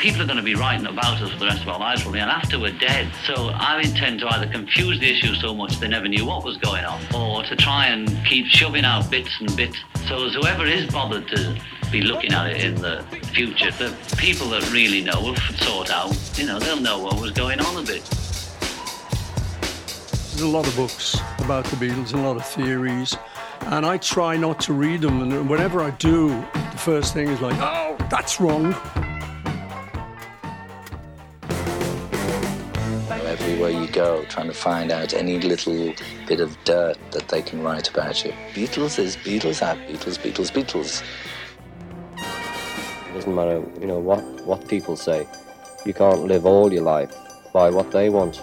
people are going to be writing about us for the rest of our lives probably, and after we're dead. So I intend to either confuse the issue so much they never knew what was going on, or to try and keep shoving out bits and bits. So as whoever is bothered to be looking at it in the future, the people that really know will sort out, you know, they'll know what was going on a bit. There's a lot of books about the Beatles, and a lot of theories, and I try not to read them. And whenever I do, the first thing is like, oh, that's wrong. Everywhere you go, trying to find out any little bit of dirt that they can write about you. Beatles is Beatles are Beatles, Beatles, Beatles. It doesn't matter, you know, what, what people say. You can't live all your life by what they want.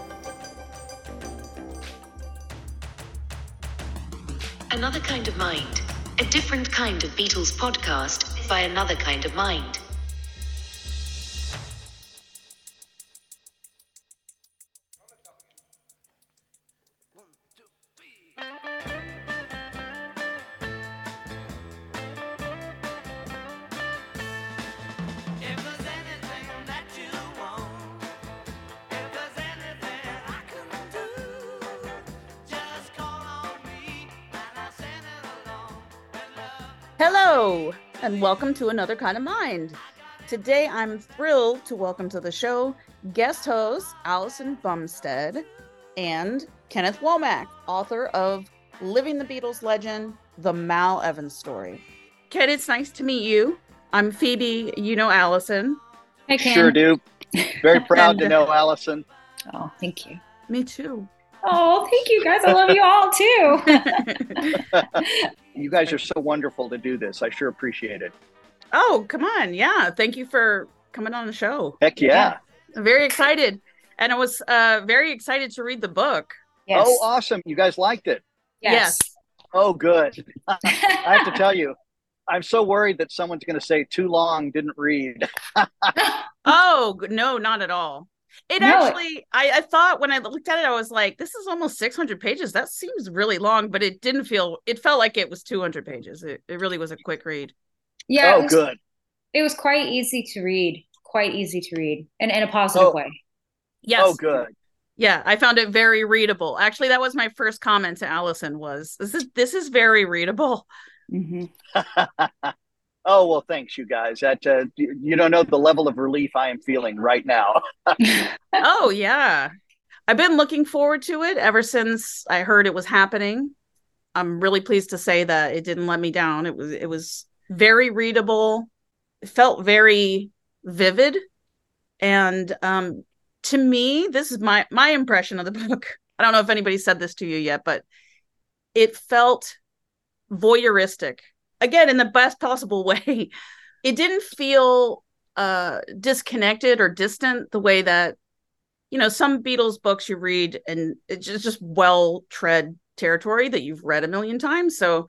Another Kind of Mind, a different kind of Beatles podcast by another kind of mind. Hello, and welcome to Another Kind of Mind. Today, I'm thrilled to welcome to the show guest host Allison Bumsted and Kenneth Womack, author of Living the Beatles Legend, The Mal Evans Story. Ken, it's nice to meet you. I'm Phoebe. You know Allison. Hey, Ken. Sure do. Very proud And- to know Allison. Oh, thank you. Me too. Oh, thank you guys. I love you all too. You guys are so wonderful to do this. I sure appreciate it. oh, come on. Yeah. Thank you for coming on the show. Heck yeah. I'm very excited. And I was uh, very excited to read the book. Yes. Oh, awesome. You guys liked it. yes. Oh, good. I have to tell you, I'm so worried that someone's going to say too long, didn't read. Oh, no, not at all. It No, it- actually, I, I thought when I looked at it, I was like, this is almost 600 pages. That seems really long, but it didn't feel, it felt like it was 200 pages. It, it really was a quick read. Yeah. oh, it was, good. It was quite easy to read. Quite easy to read, and in a positive Oh. way. Yes. Oh, good. Yeah, I found it very readable. Actually, that was my first comment to Allison was, this is, this is very readable. Mm-hmm. oh, well, thanks, you guys. That uh, you don't know the level of relief I am feeling right now. oh, yeah. I've been looking forward to it ever since I heard it was happening. I'm really pleased to say that it didn't let me down. It was it was very readable. It felt very vivid. And um to me, this is my my impression of the book. I don't know if anybody said this to you yet, but it felt voyeuristic. Again, in the best possible way. It didn't feel uh disconnected or distant the way that you know some beatles books you read and it's just, just well tread territory that you've read a million times so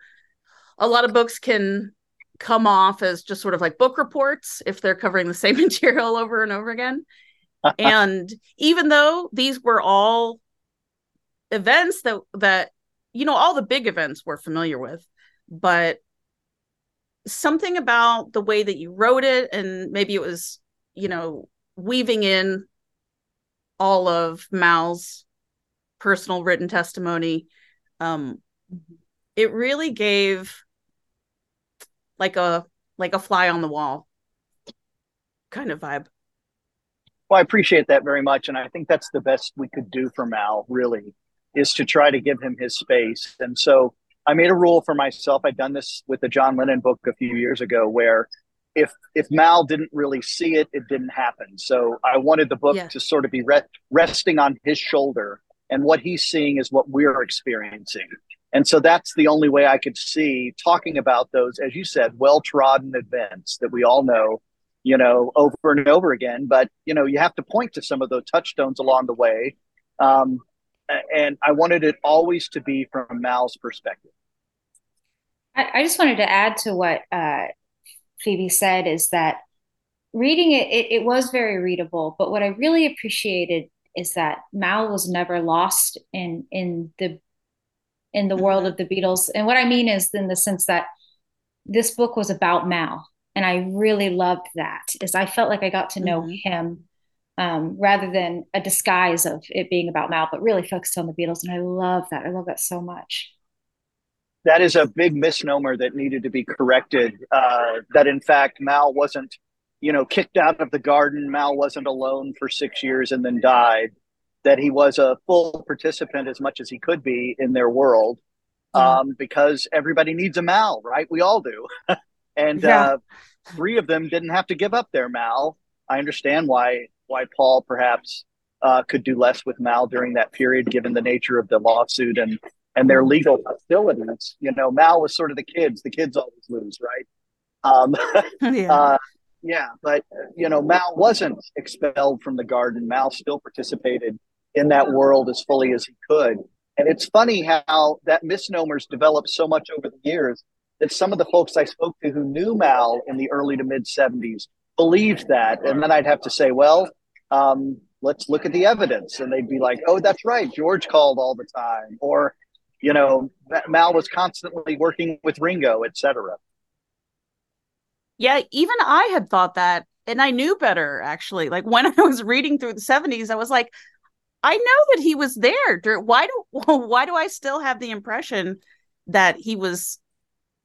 a lot of books can come off as just sort of like book reports if they're covering the same material over and over again and even though these were all events that that you know all the big events we're familiar with but something about the way that you wrote it and maybe it was you know weaving in all of mal's personal written testimony um it really gave like a like a fly on the wall kind of vibe Well, I appreciate that very much. And I think that's the best we could do for Mal, really, is to try to give him his space. And so I made a rule for myself. I'd done this with the John Lennon book a few years ago where if if Mal didn't really see it, it didn't happen. So I wanted the book Yeah. to sort of be re- resting on his shoulder. And what he's seeing is what we're experiencing. And so that's the only way I could see talking about those, as you said, well trodden events that we all know you know, over and over again. But you know, you have to point to some of those touchstones along the way. Um, and I wanted it always to be from Mal's perspective. I, I just wanted to add to what uh, Phoebe said is that reading it, it, it was very readable. But what I really appreciated is that Mal was never lost in in the in the world of the Beatles. And what I mean is in the sense that this book was about Mal and I really loved that. Is I felt like I got to know mm-hmm. him um, rather than a disguise of it being about Mal, but really focused on the Beatles. And I love that. I love that so much. That is a big misnomer that needed to be corrected. Uh, that in fact, Mal wasn't, you know, kicked out of the garden. Mal wasn't alone for six years and then died. That he was a full participant as much as he could be in their world, um, because everybody needs a Mal, right? We all do. and yeah. uh, three of them didn't have to give up their Mal. I understand why why Paul perhaps uh, could do less with Mal during that period, given the nature of the lawsuit and and their legal hostilities. You know, Mal was sort of the kids. The kids always lose, right? Um, yeah. Uh, yeah, but you know, Mal wasn't expelled from the garden. Mal still participated in that world as fully as he could. And it's funny how that misnomers developed so much over the years that some of the folks I spoke to who knew Mal in the early to mid 70s believed that. And then I'd have to say, well, um, let's look at the evidence. And they'd be like, oh, that's right. George called all the time. Or, you know, Mal was constantly working with Ringo, etc. Yeah, even I had thought that. And I knew better, actually. Like when I was reading through the 70s, I was like, I know that he was there. Why do why do I still have the impression that he was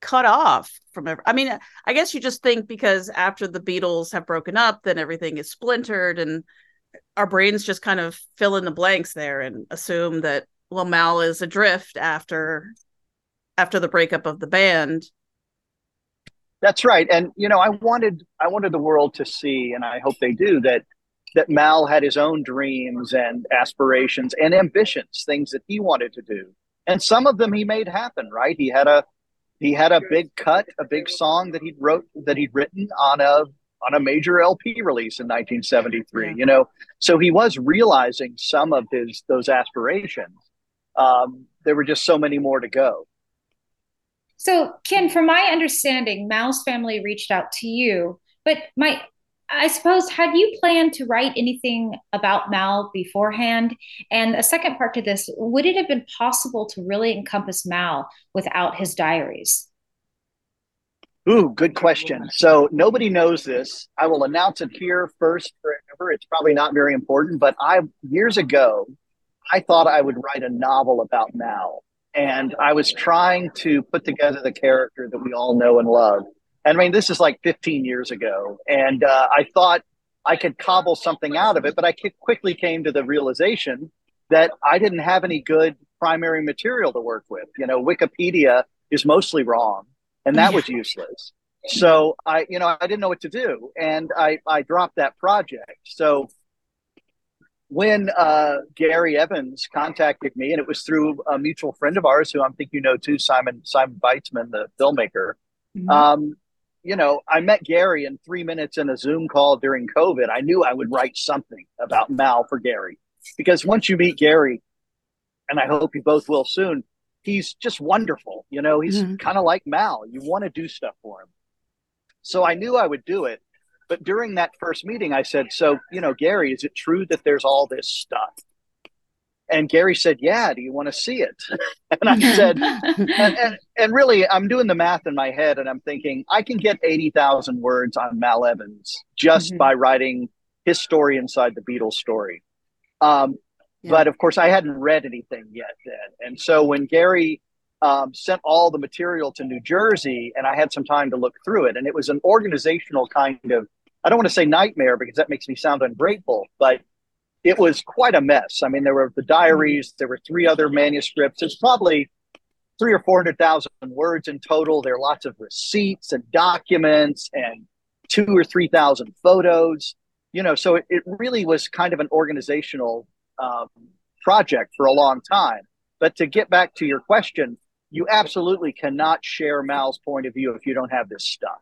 cut off from every, I mean, I guess you just think because after the Beatles have broken up, then everything is splintered and our brains just kind of fill in the blanks there and assume that well Mal is adrift after after the breakup of the band. That's right. And you know, I wanted I wanted the world to see and I hope they do that that Mal had his own dreams and aspirations and ambitions, things that he wanted to do. And some of them he made happen, right? He had a he had a big cut, a big song that he wrote that he'd written on a on a major LP release in 1973. Yeah. You know, so he was realizing some of his those aspirations. Um, there were just so many more to go. So, Ken, from my understanding, Mal's family reached out to you, but my I suppose, had you planned to write anything about Mal beforehand? And a second part to this, would it have been possible to really encompass Mal without his diaries? Ooh, good question. So nobody knows this. I will announce it here first forever. It's probably not very important, but I years ago, I thought I would write a novel about Mal. And I was trying to put together the character that we all know and love. And I mean, this is like 15 years ago. And uh, I thought I could cobble something out of it, but I quickly came to the realization that I didn't have any good primary material to work with. You know, Wikipedia is mostly wrong, and that was useless. So I, you know, I didn't know what to do, and I, I dropped that project. So when uh, Gary Evans contacted me, and it was through a mutual friend of ours, who I think you know too, Simon Simon Weitzman, the filmmaker. Mm-hmm. Um, you know, I met Gary in three minutes in a Zoom call during COVID. I knew I would write something about Mal for Gary because once you meet Gary, and I hope you both will soon, he's just wonderful. You know, he's mm-hmm. kind of like Mal. You want to do stuff for him. So I knew I would do it. But during that first meeting, I said, So, you know, Gary, is it true that there's all this stuff? and Gary said, "Yeah, do you want to see it?" and I said, and, and, and, really, I'm doing the math in my head, and I'm thinking I can get eighty thousand words on Mal Evans just mm-hmm. by writing his story inside the Beatles story. Um, yeah. But of course, I hadn't read anything yet then, and so when Gary um, sent all the material to New Jersey, and I had some time to look through it, and it was an organizational kind of I don't want to say nightmare because that makes me sound ungrateful, but it was quite a mess. I mean, there were the diaries, there were three other manuscripts. It's probably three or four hundred thousand words in total. There are lots of receipts and documents and two or three thousand photos. You know, so it, it really was kind of an organizational um, project for a long time. But to get back to your question, you absolutely cannot share Mal's point of view if you don't have this stuff.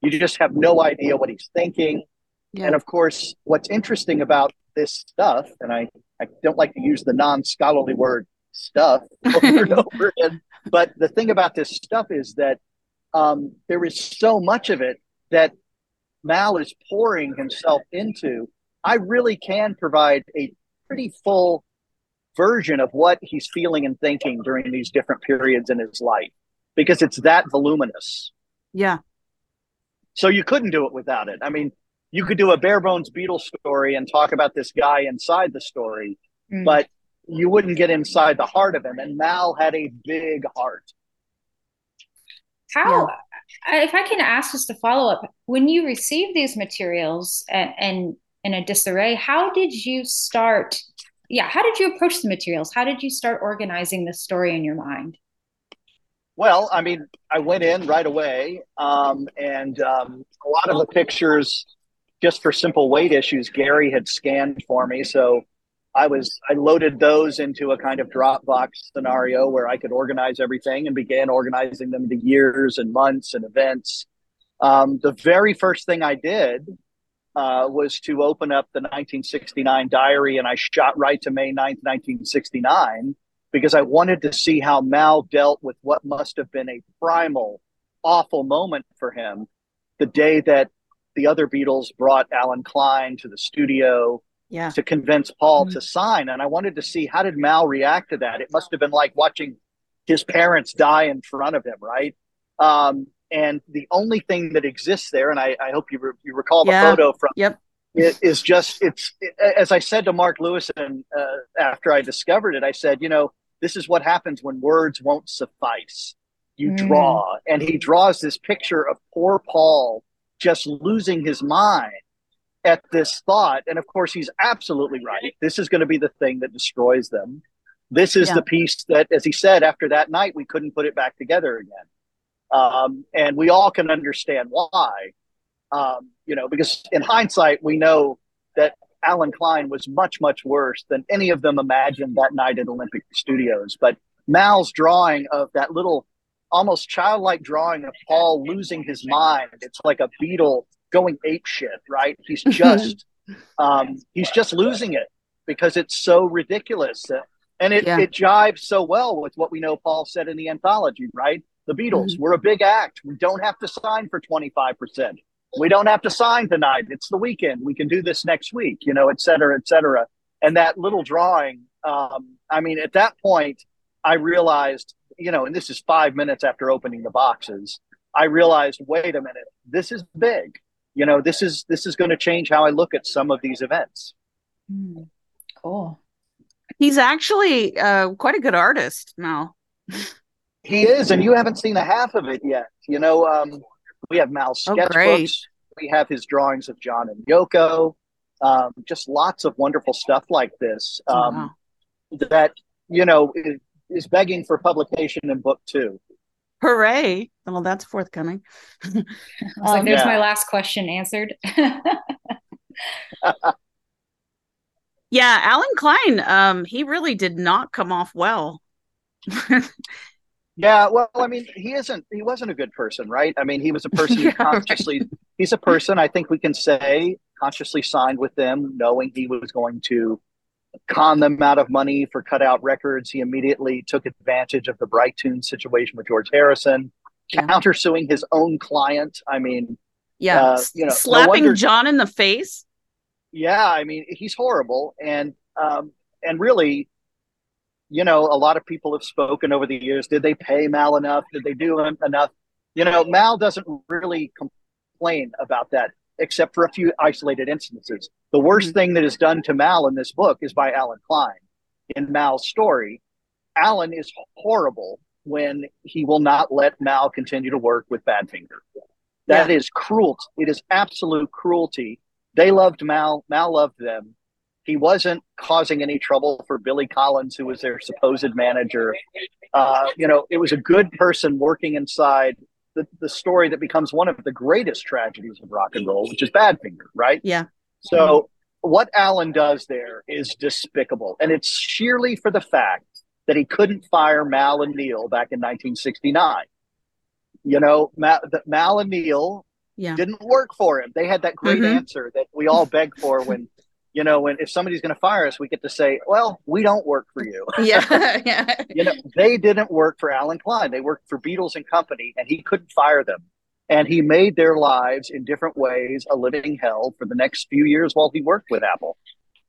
You just have no idea what he's thinking. Yeah. And of course, what's interesting about this stuff, and I, I don't like to use the non scholarly word stuff over and over again, but the thing about this stuff is that um, there is so much of it that Mal is pouring himself into. I really can provide a pretty full version of what he's feeling and thinking during these different periods in his life because it's that voluminous. Yeah. So you couldn't do it without it. I mean, you could do a bare bones Beatles story and talk about this guy inside the story, mm. but you wouldn't get inside the heart of him. And Mal had a big heart. How, yeah. if I can ask just a follow up, when you received these materials and, and in a disarray, how did you start? Yeah, how did you approach the materials? How did you start organizing the story in your mind? Well, I mean, I went in right away, um, and um, a lot of the pictures, just for simple weight issues, Gary had scanned for me. So I was I loaded those into a kind of Dropbox scenario where I could organize everything and began organizing them to years and months and events. Um, the very first thing I did uh, was to open up the 1969 diary, and I shot right to May 9th, 1969 because I wanted to see how Mal dealt with what must have been a primal, awful moment for him the day that the other Beatles brought Allen Klein to the studio yeah. to convince Paul mm-hmm. to sign. And I wanted to see how did Mal react to that? It must have been like watching his parents die in front of him, right? Um, and the only thing that exists there, and I, I hope you, re- you recall the yeah. photo from yep. it is just it's it, as I said to Mark Lewisohn uh, after I discovered it. I said, you know, this is what happens when words won't suffice. You mm. draw, and he draws this picture of poor Paul just losing his mind at this thought. And of course, he's absolutely right. This is going to be the thing that destroys them. This is yeah. the piece that, as he said, after that night, we couldn't put it back together again. Um, and we all can understand why. Um, you know, because in hindsight, we know that Allen Klein was much, much worse than any of them imagined that night at Olympic Studios. But Mal's drawing of that little, almost childlike drawing of Paul losing his mind. It's like a beetle going ape shit, right? He's just, um, he's just losing it because it's so ridiculous. And it, yeah. it jives so well with what we know Paul said in the anthology, right? The Beatles, mm-hmm. we're a big act. We don't have to sign for 25% we don't have to sign tonight. It's the weekend. We can do this next week, you know, et cetera, et cetera. And that little drawing, um, I mean, at that point, I realized, you know, and this is five minutes after opening the boxes, I realized, wait a minute, this is big. You know, this is this is going to change how I look at some of these events. Mm, cool. He's actually uh, quite a good artist now. he is, and you haven't seen a half of it yet. You know, um, we have Mal's oh, sketchbooks. Oh, we have his drawings of John and Yoko. Um, just lots of wonderful stuff like this oh, um, wow. that you know is, is, begging for publication in book two. Hooray! Well, that's forthcoming. I was like, um, "There's yeah. my last question answered." yeah, Allen Klein. Um, he really did not come off well. Yeah, well, I mean, he isn't. He wasn't a good person, right? I mean, he was a person yeah, consciously. Right. He's a person. I think we can say consciously signed with them, knowing he was going to con them out of money for cutout records. He immediately took advantage of the Bright Tunes situation with George Harrison, yeah. countersuing his own client. I mean, yeah, uh, you know, slapping no wonder, John in the face. Yeah, I mean, he's horrible, and um, and really, you know, a lot of people have spoken over the years. Did they pay Mal enough? Did they do enough? You know, Mal doesn't really complain about that, except for a few isolated instances. The worst mm-hmm. thing that is done to Mal in this book is by Allen Klein. In Mal's story, Allen is horrible when he will not let Mal continue to work with Badfinger. That yeah. is cruelty. It is absolute cruelty. They loved Mal. Mal loved them he wasn't causing any trouble for Billy Collins, who was their supposed manager. Uh, you know, it was a good person working inside the, the story that becomes one of the greatest tragedies of rock and roll, which is Badfinger, right? Yeah. So what Allen does there is despicable, and it's sheerly for the fact that he couldn't fire Mal and Neil back in 1969. You know, Mal, Mal and Neil yeah. didn't work for him. They had that great mm-hmm. answer that we all beg for when you know, when if somebody's going to fire us, we get to say, "Well, we don't work for you." Yeah, yeah. you know, they didn't work for Allen Klein. They worked for Beatles and Company, and he couldn't fire them. And he made their lives in different ways a living hell for the next few years while he worked with Apple.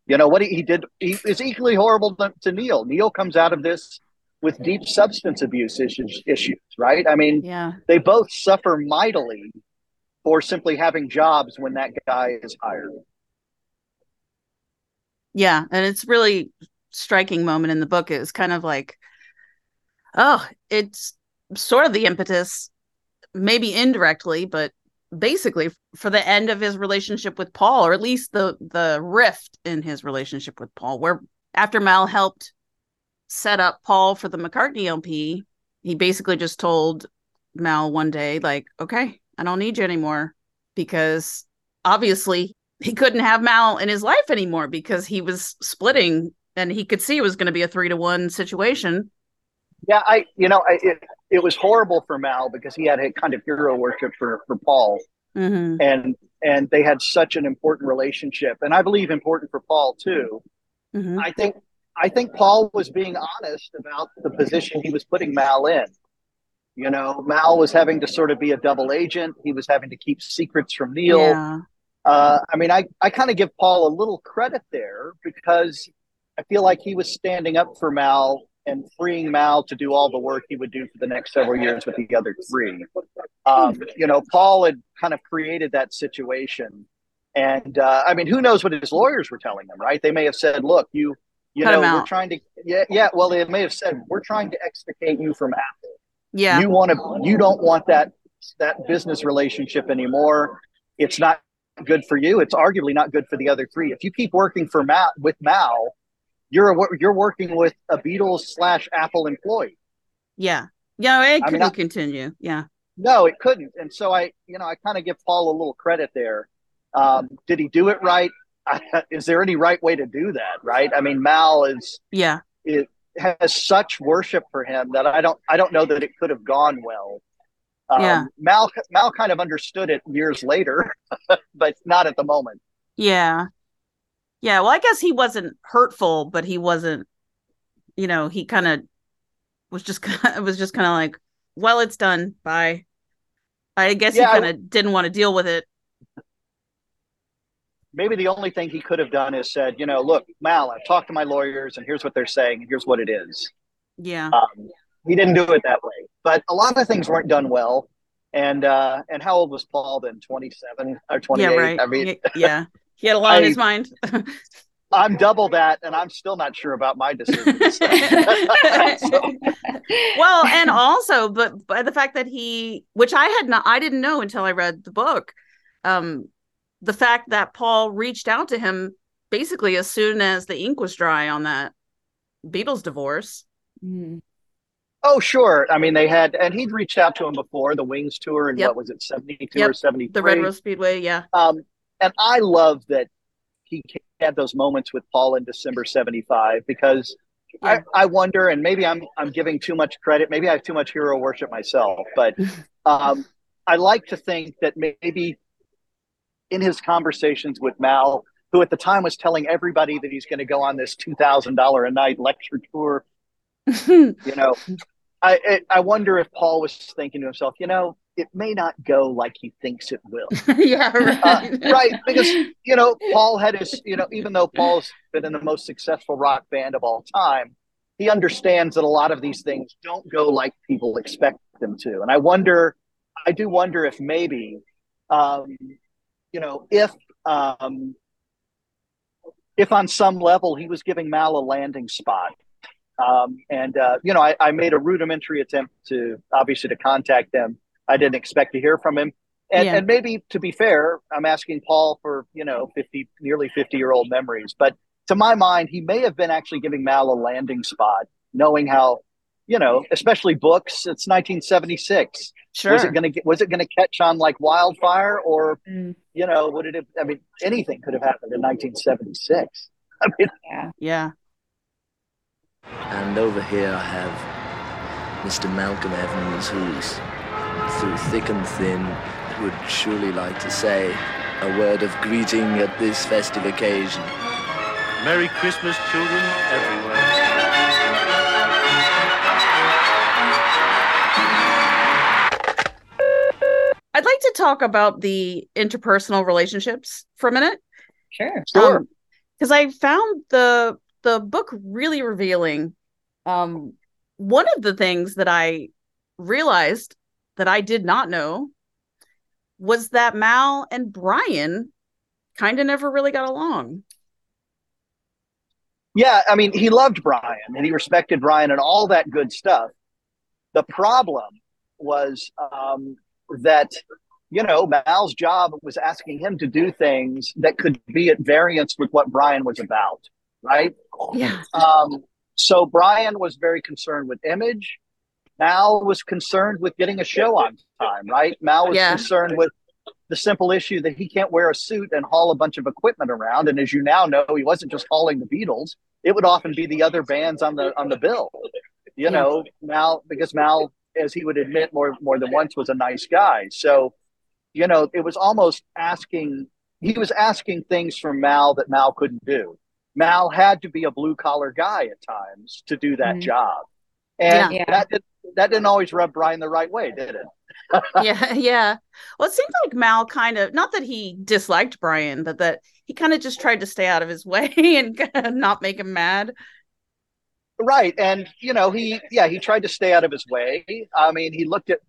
You know what he, he did he is equally horrible to, to, Neil. Neil comes out of this with deep substance abuse issues, issues, right? I mean, yeah. they both suffer mightily for simply having jobs when that guy is hired. Yeah, and it's really striking moment in the book. It was kind of like, oh, it's sort of the impetus, maybe indirectly, but basically for the end of his relationship with Paul, or at least the the rift in his relationship with Paul, where after Mal helped set up Paul for the McCartney LP, he basically just told Mal one day, like, okay, I don't need you anymore because obviously he couldn't have Mal in his life anymore because he was splitting and he could see it was going to be a three to one situation. Yeah, I, you know, I, it, it was horrible for Mal because he had a kind of hero worship for, for Paul. Mm-hmm. And, and they had such an important relationship. And I believe important for Paul too. Mm-hmm. I think, I think Paul was being honest about the position he was putting Mal in. You know, Mal was having to sort of be a double agent. He was having to keep secrets from Neil. Yeah. Uh, I mean, I, I kind of give Paul a little credit there because I feel like he was standing up for Mal and freeing Mal to do all the work he would do for the next several years with the other three. Um, you know, Paul had kind of created that situation. And uh, I mean, who knows what his lawyers were telling him, right? They may have said, look, you, you Cut know, we're trying to, yeah, yeah. Well, they may have said, we're trying to extricate you from Apple. Yeah. You want to, you don't want that, that business relationship anymore. It's not good for you. It's arguably not good for the other three. If you keep working for Mal with Mal, you're a, you're working with a Beatles slash Apple employee. yeah. Yeah. It couldn't mean, I- continue. Yeah. No, it couldn't. And so I, you know, I kind of give Paul a little credit there. Um, did he do it right? Is there any right way to do that? Right? I mean, Mal is Yeah. it has such worship for him that I don't I don't know that it could have gone well. Um, Yeah. Mal Mal kind of understood it years later, but not at the moment. Yeah. Yeah. Well, I guess he wasn't hurtful, but he wasn't, you know, he kind of was just, it was just kind of like, well, it's done. Bye. I guess Yeah, he kind of didn't want to deal with it. Maybe the only thing he could have done is said, you know, look, Mal, I've talked to my lawyers, and here's what they're saying, and here's what it is. Yeah. Um, he didn't do it that way, but a lot of things weren't done well. And uh, and how old was Paul then? Twenty seven or twenty eight? yeah. Right. I mean, yeah. He had a lot on I- his mind. I'm double that, and I'm still not sure about my decisions. So, well, and also, but by the fact that he, which I had not, I didn't know until I read the book, um, the fact that Paul reached out to him basically as soon as the ink was dry on that Beatles divorce. Mm. Oh, sure. I mean, they had, and he'd reached out to him before the Wings tour, and Yep. what was it, seventy two Yep, or seventy? The Red Rose Speedway, yeah. Um, and I love that he had those moments with Paul in December '75 because Yeah. I, I wonder, and maybe I'm I'm giving too much credit. Maybe I have too much hero worship myself, but um, I like to think that maybe in his conversations with Mal, who at the time was telling everybody that he's going to go on this two thousand dollar a night lecture tour, you know, I I I wonder if Paul was thinking to himself, you know, it may not go like he thinks it will. yeah, Uh, right. right because you know paul had his you know even though paul's been in the most successful rock band of all time he understands that a lot of these things don't go like people expect them to and i wonder i do wonder if maybe um you know if um if on some level he was giving mal a landing spot um and uh you know i, I made a rudimentary attempt to obviously to contact them i didn't expect to hear from him and, Yeah. and maybe to be fair, I'm asking Paul for, you know, 50, nearly 50 year old memories. But to my mind, he may have been actually giving Mal a landing spot, knowing how, you know, especially books. It's 1976. Sure. Was it going to get, was it going to catch on like wildfire or, Mm. you know, would it have, I mean, anything could have happened in 1976. I mean, Yeah. yeah. And over here I have Mr. Malcolm Evans, who's through thick and thin would surely like to say a word of greeting at this festive occasion. Merry Christmas, children everywhere. I'd like to talk about the interpersonal relationships for a minute. Sure. Um, sure. because I found the the book really revealing. Um, one of the things that I realized that I did not know was that Mal and Brian kind of never really got along. Yeah, I mean, he loved Brian and he respected Brian and all that good stuff. The problem was um, that, you know, Mal's job was asking him to do things that could be at variance with what Brian was about, right? Yeah. Um, so Brian was very concerned with image. Mal was concerned with getting a show on time, right? Mal was Yeah. concerned with the simple issue that he can't wear a suit and haul a bunch of equipment around. And as you now know, he wasn't just hauling the Beatles; it would often be the other bands on the on the bill. You know, Mal because Mal, as he would admit more more than once, was a nice guy. So, you know, it was almost asking. He was asking things from Mal that Mal couldn't do. Mal had to be a blue collar guy at times to do that Mhm. job, and Yeah. that did, that didn't always rub Brian the right way, did it? yeah, yeah. Well, it seemed like Mal kind of not that he disliked Brian, but that he kind of just tried to stay out of his way and not make him mad. Right. And, you know, he, yeah, he tried to stay out of his way. I mean, he looked at,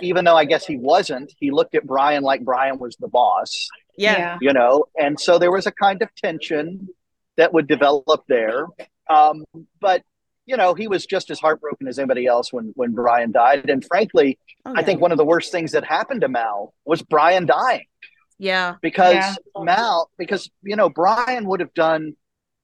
even though I guess he wasn't, he looked at Brian like Brian was the boss, Yeah, you know, and so there was a kind of tension that would develop there. Um, but, you know, he was just as heartbroken as anybody else when, when Brian died. And frankly, Oh, I think one of the worst things that happened to Mal was Brian dying yeah, because Yeah. Mal, because you know Brian would have done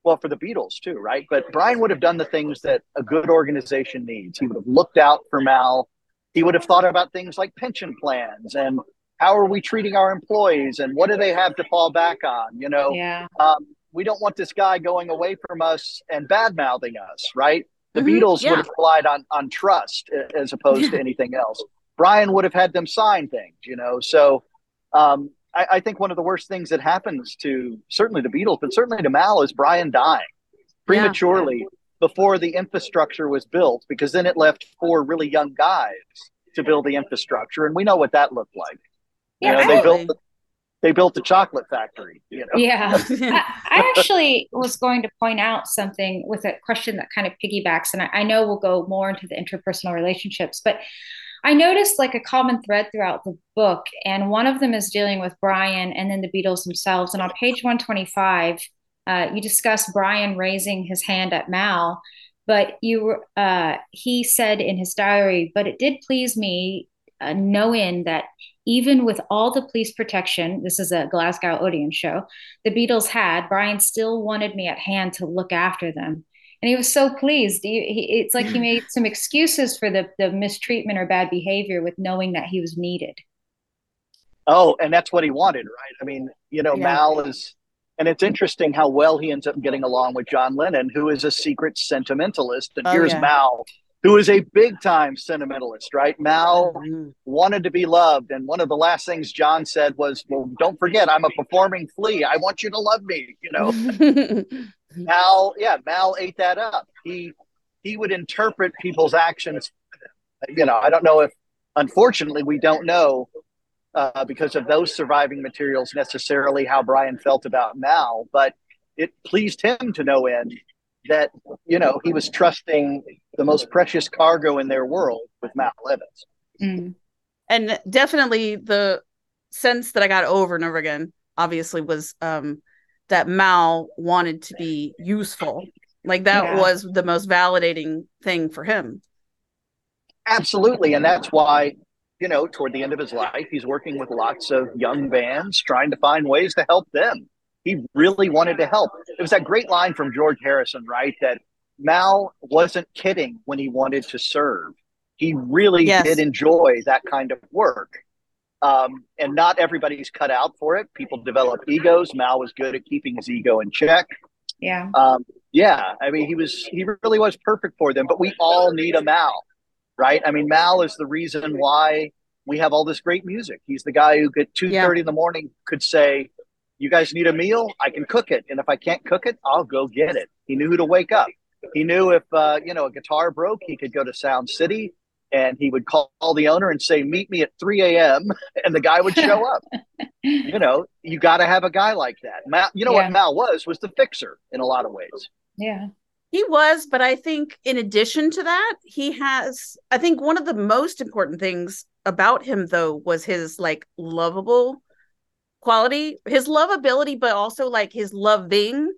well for the Beatles too, right? But Brian would have done the things that a good organization needs. He would have looked out for Mal. He would have thought about things like pension plans and how are we treating our employees and what do they have to fall back on? You know, Yeah. um, we don't want this guy going away from us and bad mouthing us, right? The Mhm, Beatles yeah. would have relied on on trust as opposed to anything else. Brian would have had them sign things, you know. So um, I, I think one of the worst things that happens to certainly the Beatles, but certainly to Mal, is Brian dying prematurely before the infrastructure was built, because then it left four really young guys to build the infrastructure, and we know what that looked like. You Yeah, know, I- they built the, they built the chocolate factory. You know, Yeah. I, I actually was going to point out something with a question that kind of piggybacks, and I, I know we'll go more into the interpersonal relationships, but I noticed like a common thread throughout the book, and one of them is dealing with Brian and then the Beatles themselves. And on page 125, uh, you discuss Brian raising his hand at Mal, but you uh, he said in his diary, but it did please me uh, knowing that even with all the police protection, this is a Glasgow Odeon show, the Beatles had, Brian still wanted me at hand to look after them. And he was so pleased. He, he, it's like he made some excuses for the, the mistreatment or bad behavior with knowing that he was needed. Oh, and that's what he wanted, right? I mean, you know, Yeah. Mal is, and it's interesting how well he ends up getting along with John Lennon, who is a secret sentimentalist. And Oh, here's yeah. Mal, who is a big time sentimentalist, right? Mal Mhm. wanted to be loved. And one of the last things John said was, Well, don't forget, I'm a performing flea. I want you to love me, you know? Mal, yeah, Mal ate that up. He he would interpret people's actions. You know, I don't know if, unfortunately, we don't know uh, because of those surviving materials necessarily how Brian felt about Mal, but it pleased him to no end that you know he was trusting the most precious cargo in their world with Mal Evans. Mm. and definitely the sense that I got over and over again, obviously, was um that Mal wanted to be useful. Like that Yeah. was the most validating thing for him. Absolutely. And that's why, you know, toward the end of his life, he's working with lots of young bands, trying to find ways to help them. He really wanted to help. It was that great line from George Harrison, right? That Mal wasn't kidding when he wanted to serve. He really Yes. did enjoy that kind of work. Um, and not everybody's cut out for it. People develop egos. Mal was good at keeping his ego in check. Yeah. Um, yeah, I mean, he was he really was perfect for them. But we all need a Mal, right? I mean, Mal is the reason why we have all this great music. He's the guy who at two thirty in the morning could say, "You guys need a meal? I can cook it, and if I can't cook it, I'll go get it." He knew who to wake up. He knew if uh, you know a guitar broke, he could go to Sound City. And he would call the owner and say, "Meet me at 3 a.m." and the guy would show up you know, you got to have a guy like that. Mal, you know Yeah. what Mal was was the fixer in a lot of ways. Yeah. He was, but I think in addition to that, he has I think one of the most important things about him though was his like lovable quality, his lovability, but also like his loving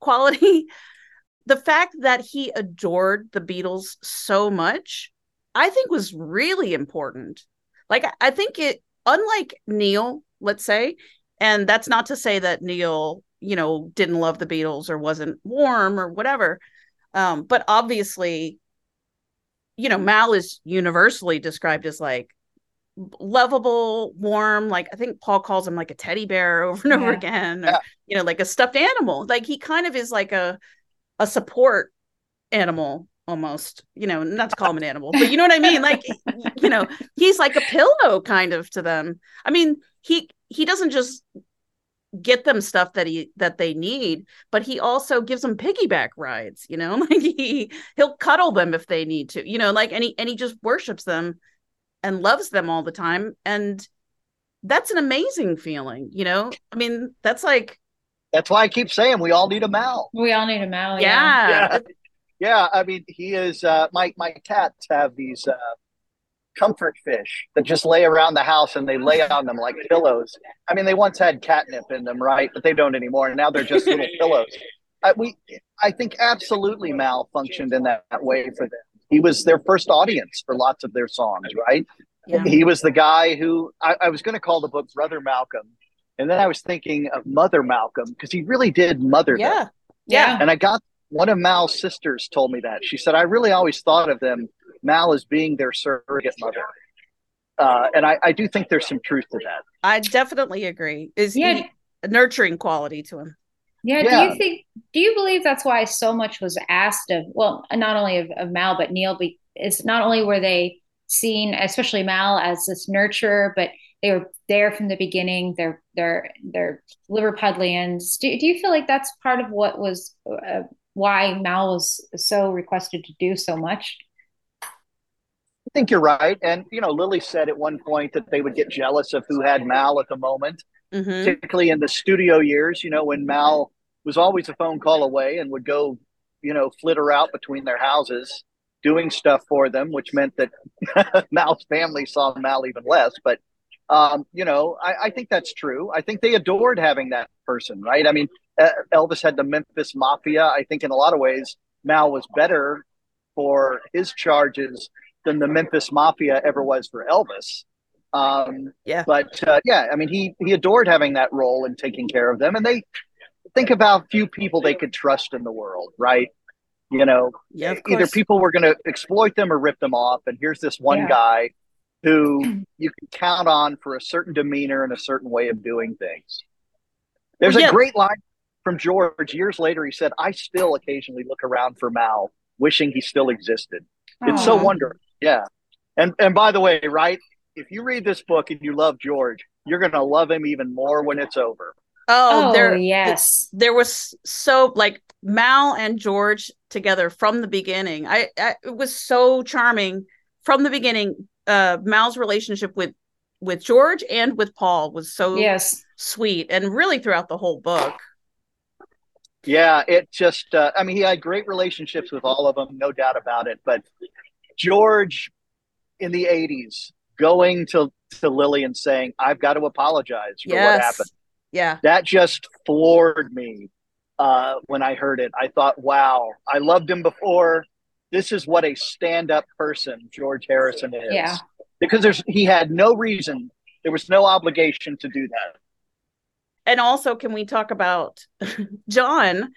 quality. the fact that he adored the Beatles so much, I think was really important. Like I think it unlike Neil, let's say, and that's not to say that Neil, you know, didn't love the Beatles or wasn't warm or whatever. Um, but obviously, you know, Mal is universally described as like lovable, warm. Like I think Paul calls him like a teddy bear over and yeah. over again, or, yeah. you know, like a stuffed animal. Like he kind of is like a a support animal almost you know not to call him an animal but you know what i mean like you know he's like a pillow kind of to them i mean he he doesn't just get them stuff that he that they need but he also gives them piggyback rides you know like he he'll cuddle them if they need to you know like and he and he just worships them and loves them all the time and that's an amazing feeling you know i mean that's like that's why i keep saying we all need a mal we all need a mal yeah yeah, yeah. yeah i mean he is uh my my cats have these uh comfort fish that just lay around the house and they lay on them like pillows. I mean, they once had catnip in them, right? But they don't anymore. And now they're just little pillows. I, we, I think absolutely Mal functioned in that, that, way for them. He was their first audience for lots of their songs, right? Yeah. He was the guy who I, I was going to call the book Brother Malcolm. And then I was thinking of Mother Malcolm because he really did mother yeah. them. Yeah. And I got one of Mal's sisters told me that. She said, I really always thought of them Mal as being their surrogate mother. Uh, and I, I, do think there's some truth to that. I definitely agree. Is yeah. he a nurturing quality to him? Yeah, yeah, Do you think? Do you believe that's why so much was asked of? Well, not only of, of Mal but Neil. it's not only were they seen, especially Mal, as this nurturer, but they were there from the beginning. They're they're they're Liverpudlians. Do, do you feel like that's part of what was uh, why Mal was so requested to do so much? I think you're right. And, you know, Lily said at one point that they would get jealous of who had Mal at the moment, mm-hmm. particularly in the studio years, you know, when Mal was always a phone call away and would go, you know, flitter out between their houses doing stuff for them, which meant that Mal's family saw Mal even less. But, um, you know, I, I, think that's true. I think they adored having that person, right? I mean, Elvis had the Memphis Mafia. I think in a lot of ways, Mal was better for his charges than the Memphis Mafia ever was for Elvis. Um, yeah. But uh, yeah, I mean, he he adored having that role and taking care of them. And they think about few people they could trust in the world, right? You know, yeah, either people were going to exploit them or rip them off. And here's this one yeah. guy who you can count on for a certain demeanor and a certain way of doing things. There's yeah. a great line from George years later. He said, I still occasionally look around for Mal, wishing he still existed. It's so wonderful. Yeah. And and by the way, right? If you read this book and you love George, you're going to love him even more when it's over. Oh, oh there yes. There was so like Mal and George together from the beginning. I, I it was so charming from the beginning. Uh Mal's relationship with with George and with Paul was so yes sweet and really throughout the whole book. Yeah, it just uh, I mean he had great relationships with all of them, no doubt about it, but George in the 80s going to, to Lily and saying, I've got to apologize for yes. what happened. Yeah. That just floored me uh, when I heard it. I thought, wow, I loved him before. This is what a stand up person George Harrison is. Yeah. Because there's he had no reason, there was no obligation to do that. And also, can we talk about John?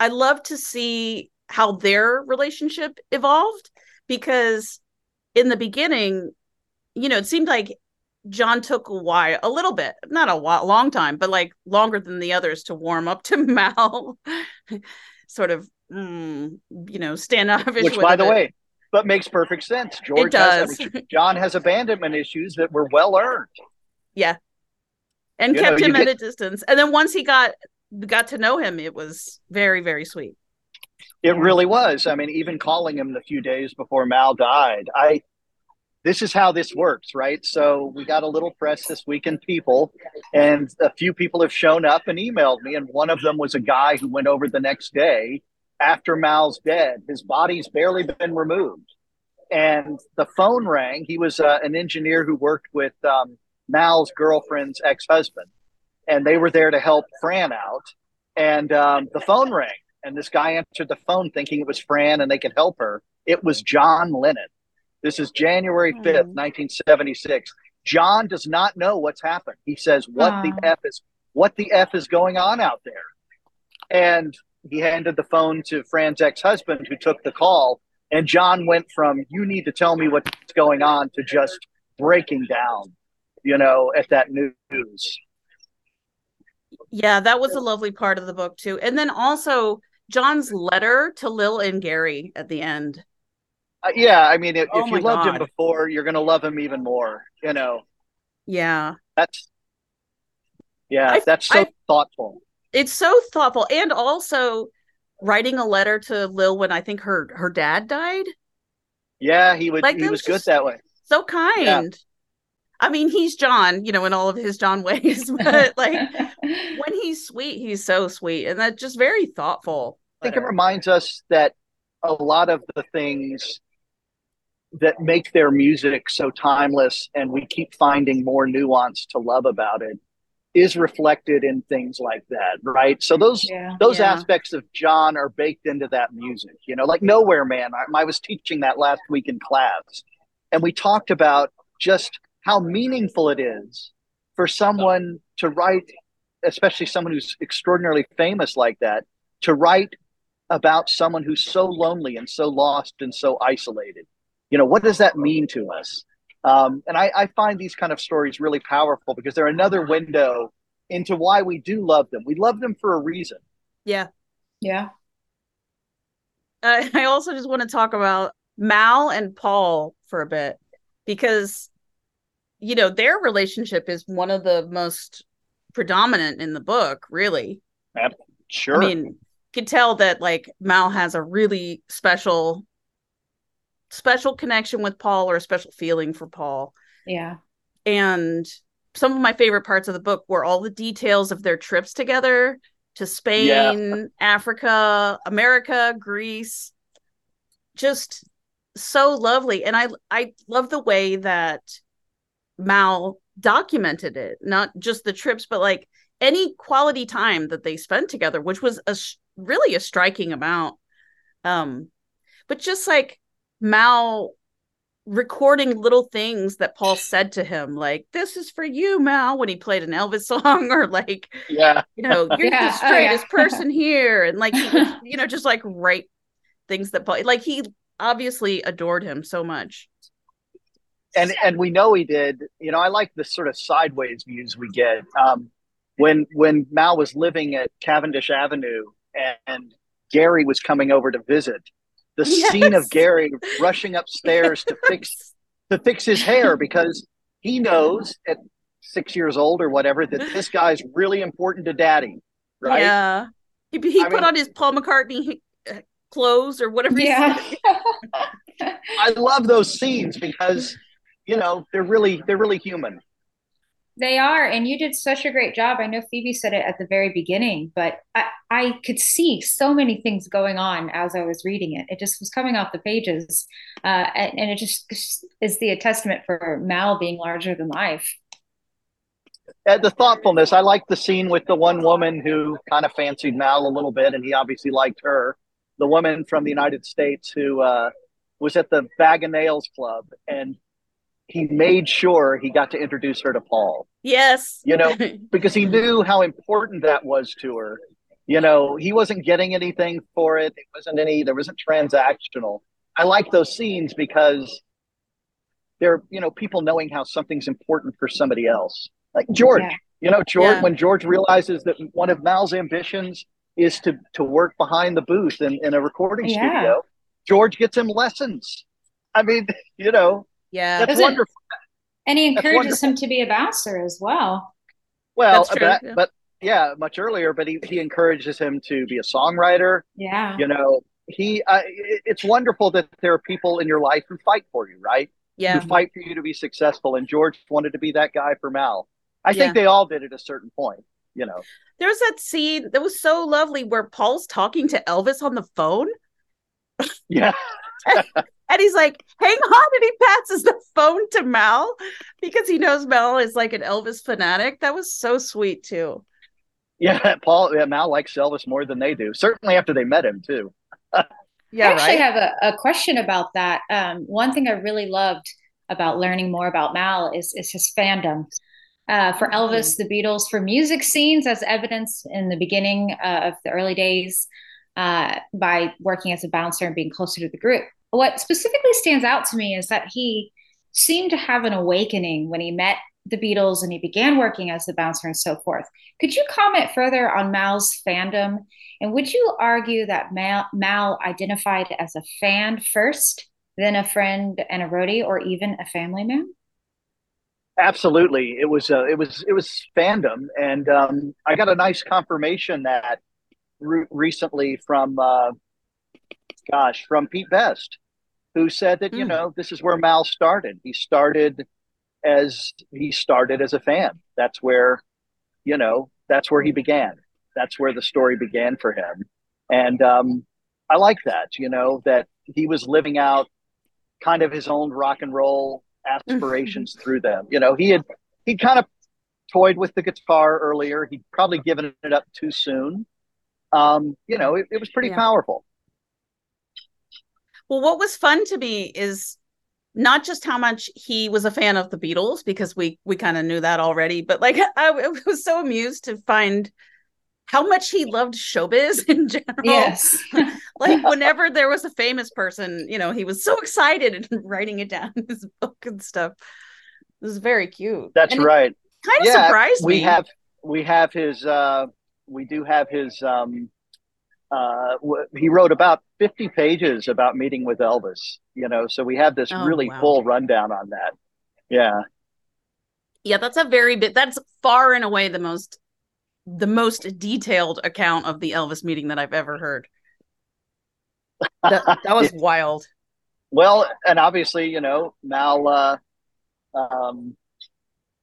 I love to see how their relationship evolved because in the beginning, you know, it seemed like John took a while, a little bit, not a while, long time, but like longer than the others to warm up to Mal, sort of, mm, you know, standoffish. Which, by the way, but makes perfect sense. George. Has, John has abandonment issues that were well earned. Yeah, and you kept know, him at a distance. And then once he got got to know him, it was very very sweet. It really was. I mean, even calling him the few days before Mal died, I this is how this works, right? So we got a little press this week in People, and a few people have shown up and emailed me, and one of them was a guy who went over the next day after Mal's dead. His body's barely been removed. And the phone rang. He was uh, an engineer who worked with um, Mal's girlfriend's ex husband. And they were there to help Fran out. And um, the phone rang. And this guy answered the phone thinking it was Fran and they could help her. It was John Lennon. This is January hmm. 5th, 1976. John does not know what's happened. He says, What Wow. the F is what the F is going on out there? And he handed the phone to Fran's ex-husband who took the call. And John went from you need to tell me what's going on to just breaking down, you know, at that news. Yeah, that was a lovely part of the book too. And then also John's letter to Lil and Gary at the end. Uh, yeah, I mean, if, Oh if you loved him before, you're going to love him even more. You know, Yeah. that's yeah, I- that's so I- thoughtful. It's so thoughtful and also writing a letter to Lil when I think her her dad died. Yeah, he would. Like, he was was good that way. So kind. I mean, he's John, you know, in all of his John ways, but like when he's sweet, he's so sweet. And that's just very thoughtful. I think it reminds us that a lot of the things that make their music so timeless and we keep finding more nuance to love about it is reflected in things like that, right? So those Yeah. those Yeah. aspects of John are baked into that music, you know, like Nowhere Man. I, I was teaching that last week in class, and we talked about just how meaningful it is for someone to write, especially someone who's extraordinarily famous like that, to write about someone who's so lonely and so lost and so isolated. You know, what does that mean to us? Um, and I, I find these kind of stories really powerful because they're another window into why we do love them. We love them for a reason. Yeah. Yeah. Uh, I also just want to talk about Mal and Paul for a bit because, you know, their relationship is one of the most predominant in the book, really. Sure. I mean, you could tell that like Mal has a really special, special connection with Paul or a special feeling for Paul. Yeah. And some of my favorite parts of the book were all the details of their trips together to Spain, Africa, America, Greece. Just so lovely. And I I love the way that Mal documented it, not just the trips, but like any quality time that they spent together, which was a sh- really a striking amount. Um, but just like Mal recording little things that Paul said to him, like "This is for you, Mal," when he played an Elvis song, or like yeah. you know, you're Yeah. the Oh, straightest yeah. person here, and like he you know, just like write things that Paul, like he obviously adored him so much. and and we know he did. You know, I like the sort of sideways views we get. Um, when when Mal was living at Cavendish Avenue and, and Gary was coming over to visit, the scene of Gary rushing upstairs to fix to fix his hair because he knows at six years old or whatever that this guy's really important to Daddy, right? Yeah, he, he I put mean- on his Paul McCartney uh, clothes or whatever. Yeah. said. I love those scenes because you know they're really they're really human. They are, and you did such a great job. I know Phoebe said it at the very beginning, but I, I could see so many things going on as I was reading it. It just was coming off the pages, uh, and, and it just is the testament for Mal being larger than life. The thoughtfulness. I like the scene with the one woman who kind of fancied Mal a little bit, and he obviously liked her. The woman from the United States who uh, was at the Bag of Nails Club, and he made sure he got to introduce her to Paul Yes, You know, because he knew how important that was to her. You know, he wasn't getting anything for it. It wasn't any. There wasn't transactional. I like those scenes because they're you know people knowing how something's important for somebody else. Like George, Yeah. you know, George Yeah. when George realizes that one of Mal's ambitions is to to work behind the booth in, in a recording Yeah. studio, George gets him lessons. I mean, you know, yeah, that's Doesn't- wonderful. And he encourages wonderful. him to be a bouncer as well. Well, That's true, but, yeah. but yeah, much earlier, but he, he encourages him to be a songwriter. Yeah. You know, he uh, it's wonderful that there are people in your life who fight for you, right? yeah, Who fight for you to be successful. And George wanted to be that guy for Mal. I Yeah. think they all did at a certain point. you know. There's that scene that was so lovely where Paul's talking to Elvis on the phone. Yeah. and he's like, hang on, and he passes the phone to Mal because he knows Mal is like an Elvis fanatic. That was so sweet too. Yeah, Paul yeah, Mal likes Elvis more than they do. Certainly after they met him too. Yeah, I actually right. have a, a question about that. Um, one thing I really loved about learning more about Mal is is his fandom uh, for Elvis, the Beatles, for music scenes, as evidenced in the beginning uh, of the early days uh, by working as a bouncer and being closer to the group. What specifically stands out to me is that he seemed to have an awakening when he met the Beatles and he began working as a bouncer and so forth. Could you comment further on Mal's fandom? And would you argue that Mal, Mal identified as a fan first, then a friend and a roadie, or even a family man? Absolutely, it was uh, it was it was fandom, and um, I got a nice confirmation that re- recently from uh, gosh from Pete Best, who said that you Mm. know this is where Mal started. He started as he started as a fan. That's where you know that's where he began. That's where the story began for him, and um, I like that. You know that he was living out kind of his own rock and roll aspirations through them. You know, he had he kind of toyed with the guitar earlier. He'd probably given it up too soon. Um, you know, it, it was pretty Yeah. powerful. Well, what was fun to me is not just how much he was a fan of the Beatles because we we kind of knew that already, but like I, I was so amused to find how much he loved showbiz in general. Yes. like whenever there was a famous person, you know, he was so excited and writing it down in his book and stuff. It was very cute. That's And right. Kind of yeah, surprised we me. have we have his uh we do have his um uh w- he wrote about 50 pages about meeting with Elvis, you know, so we have this Oh, really wow. full rundown on that. Yeah. yeah, that's a very bit. That's far and away the most the most detailed account of the Elvis meeting that I've ever heard. That, that was wild. Well, and obviously, you know, Mal uh um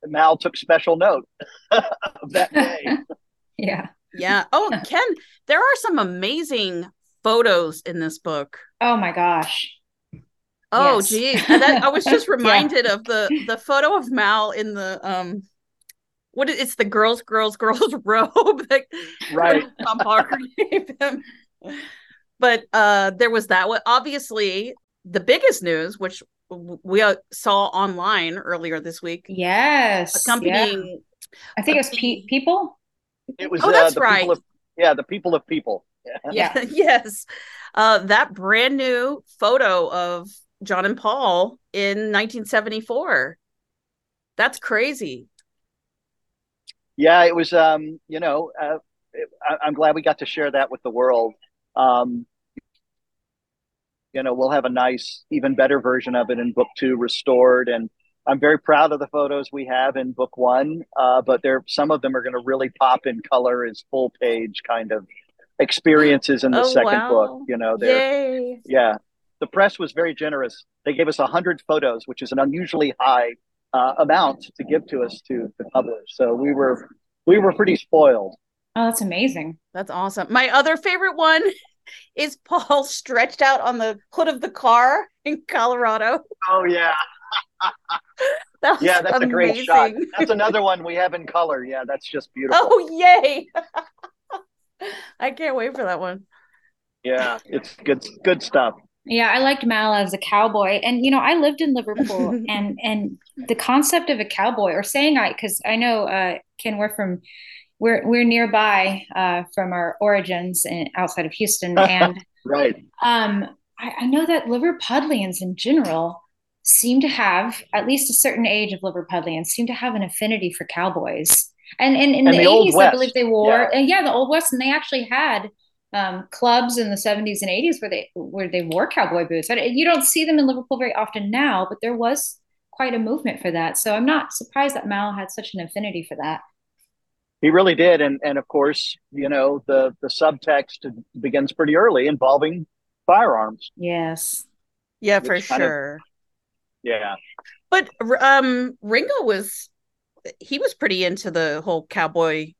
Mal took special note of that day. yeah. Yeah. Oh, Ken, there are some amazing photos in this book. Oh my gosh. Oh, Yes. geez. That, I was just Yeah. reminded of the the photo of Mal in the um what is it's the girls, girls, girls robe that Right. Tom Parker gave him. But uh there was that one. Obviously, the biggest news, which we uh, saw online earlier this week, Yes. yeah. accompanying I think it was pe- people. It was Oh, uh, that's the right. people of yeah, the people of people. yeah yes uh that brand new photo of john and paul in 1974 that's crazy Yeah, it was. Um, you know, uh, it, I, I'm glad we got to share that with the world. Um, you know, we'll have a nice, even better version of it in book two, restored, and I'm very proud of the photos we have in book one. Uh, but there, some of them are going to really pop in color as full page kind of experiences in the Oh, second wow. book. You know, they're yay yeah. The press was very generous. They gave us a hundred photos, which is an unusually high uh, amount to give to us to, to publish. So we were we were pretty spoiled. Oh, that's amazing. that's awesome my other favorite one is paul stretched out on the hood of the car in colorado Oh yeah, that yeah, that's a great shot. That's another one we have in color. Yeah, that's just beautiful. oh yay i can't wait for that one Yeah, it's good good stuff. Yeah, I liked Mal as a cowboy, and you know, I lived in Liverpool, and and the concept of a cowboy, or saying I, because I know uh, Ken, we're from, we're we're nearby uh, from our origins in, outside of Houston, and Right. um, I, I know that Liverpudlians in general seem to have, at least a certain age of Liverpudlians, seem to have an affinity for cowboys. And, and in And the the 80s, I believe they wore, Yeah. uh, yeah, the Old West, and they actually had um, clubs in the 70s and 80s where they where they wore cowboy boots. I, you don't see them in Liverpool very often now, but there was quite a movement for that. So I'm not surprised that Mal had such an affinity for that. He really did, and and of course, you know, the the subtext begins pretty early, involving firearms. Yes. yeah for Which kind of- sure Yeah. But um Ringo was he was pretty into the whole cowboy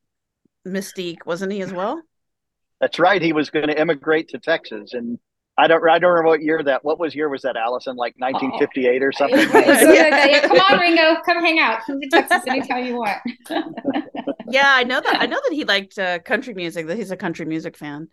mystique, wasn't he as well? That's right. He was going to immigrate to Texas, and I don't I don't remember what year that. What was year was that, Allison? Like 1958 or something. yeah, come on, Ringo, come hang out. Come to Texas anytime you want. yeah, I know that. I know that he liked uh, country music. That he's a country music fan.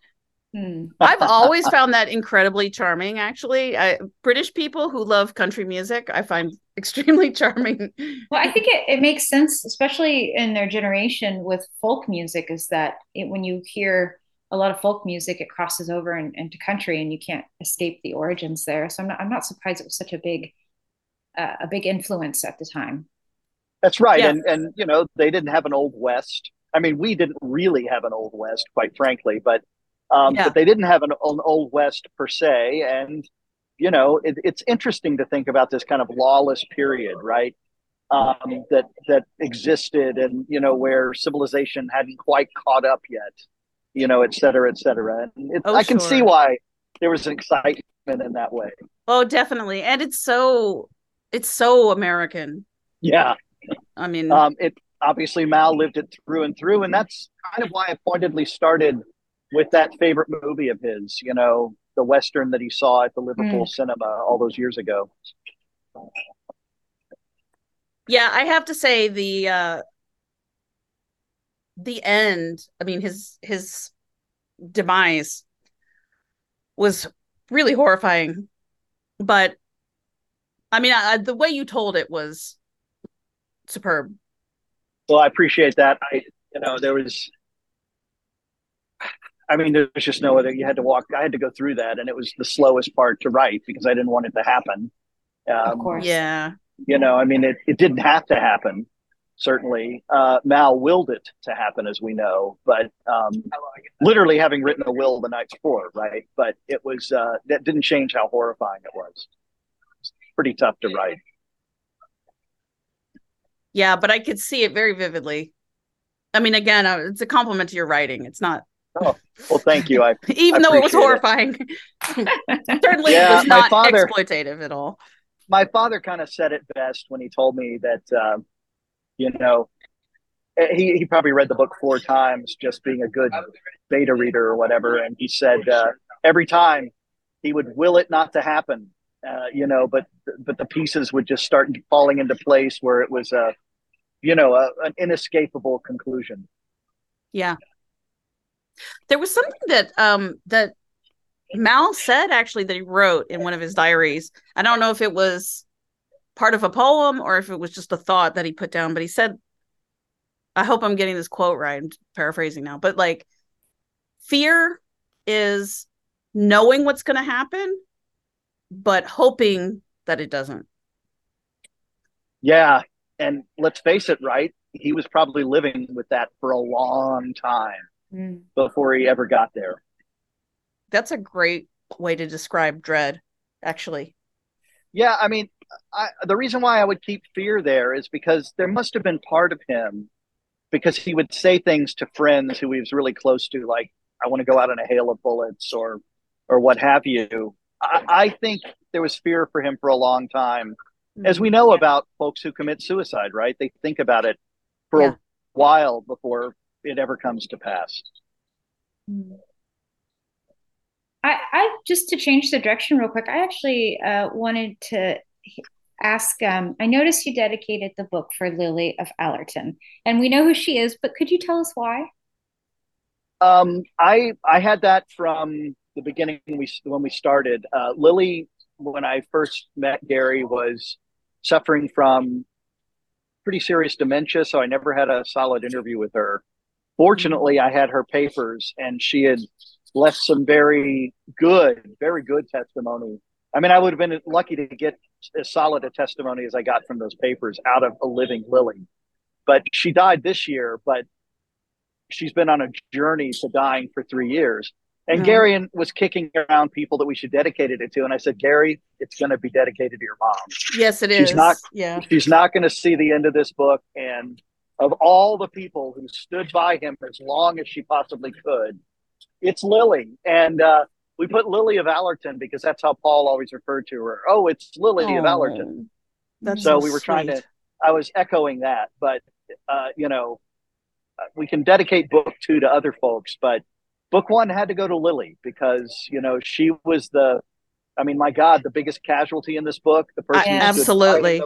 Hmm. I've always found that incredibly charming. Actually, I, British people who love country music, I find extremely charming. Well, I think it, it makes sense, especially in their generation with folk music, is that it, when you hear a lot of folk music, it crosses over in, into country, and you can't escape the origins there. So I'm not, I'm not surprised it was such a big, uh, a big influence at the time. That's right, Yeah. and and you know they didn't have an old west. I mean, we didn't really have an old west, quite frankly, but um, Yeah. but they didn't have an, an old west per se. And you know, it, it's interesting to think about this kind of lawless period, right? Um, that that existed, and you know, where civilization hadn't quite caught up yet, you know, et cetera, et cetera. And it, Oh, I can see why there was an excitement in that way. Oh, definitely, and it's so it's so American. Yeah. I mean, Um, it obviously Mal lived it through and through, and that's kind of why I pointedly started with that favorite movie of his. You know, the western that he saw at the Liverpool Cinema all those years ago. yeah, I have to say the uh the end. I mean, his his demise was really horrifying, but I mean, I, the way you told it was superb. Well, I appreciate that. I, you know, there was. I mean, there's just no other. You had to walk. I had to go through that, and it was the slowest part to write because I didn't want it to happen. Um, Of course. Yeah, you know, I mean, it, it didn't have to happen. Certainly, uh, Mal willed it to happen, as we know, but um, literally having written a will the night before, right? But it was uh, that didn't change how horrifying it was. It's pretty tough to write. yeah, but I could see it very vividly. I mean, again, uh, it's a compliment to your writing. It's not, Well, thank you. I even I though it was appreciate it. horrifying. Certainly, Yeah, it was not father- exploitative at all. my father kind of said it best when he told me that um, you know eh, he, he probably read the book four times just being a good beta reader or whatever and he said uh, every time he would will it not to happen uh, you know but but the pieces would just start falling into place where it was a you know a, an inescapable conclusion Yeah. There was something that um that Mal said actually that he wrote in one of his diaries. I don't know if it was part of a poem or if it was just a thought that he put down, but he said I hope I'm getting this quote right. I'm paraphrasing now, but like fear is knowing what's going to happen but hoping that it doesn't. yeah and let's face it right he was probably living with that for a long time Mm. before he ever got there That's a great way to describe dread actually. Yeah, I mean, I, the reason why I would keep fear there is because there must have been part of him because he would say things to friends who he was really close to, like "I want to go out in a hail of bullets" or or what have you. I, I think there was fear for him for a long time, as we know about folks who commit suicide. Right? They think about it for Yeah. a while before it ever comes to pass. I, I just to change the direction real quick. I actually uh, wanted to ask. Um, I noticed you dedicated the book for Lily of Allerton, and we know who she is. But could you tell us why? Um, I I had that from the beginning when we when we started. Uh, Lily, when I first met Gary, was suffering from pretty serious dementia, so I never had a solid interview with her. Fortunately, I had her papers, and she had left some very good, very good testimony. I mean, I would have been lucky to get as solid a testimony as I got from those papers out of a living Lily. But she died this year, but she's been on a journey to dying for three years. And Mhm. Gary was kicking around people that we should dedicate it to. And I said, Gary, it's going to be dedicated to your mom. Yes, it is. She's not- yeah. She's not going to see the end of this book. And of all the people who stood by him as long as she possibly could, it's Lily. And uh, we put Lily of Allerton because that's how Paul always referred to her. Oh, it's Lily of Allerton. That's so so we were trying to, I was echoing that. But, uh, you know, we can dedicate book two to other folks, but book one had to go to Lily because you know she was the. I mean, my God, the biggest casualty in this book. The person, I, absolutely.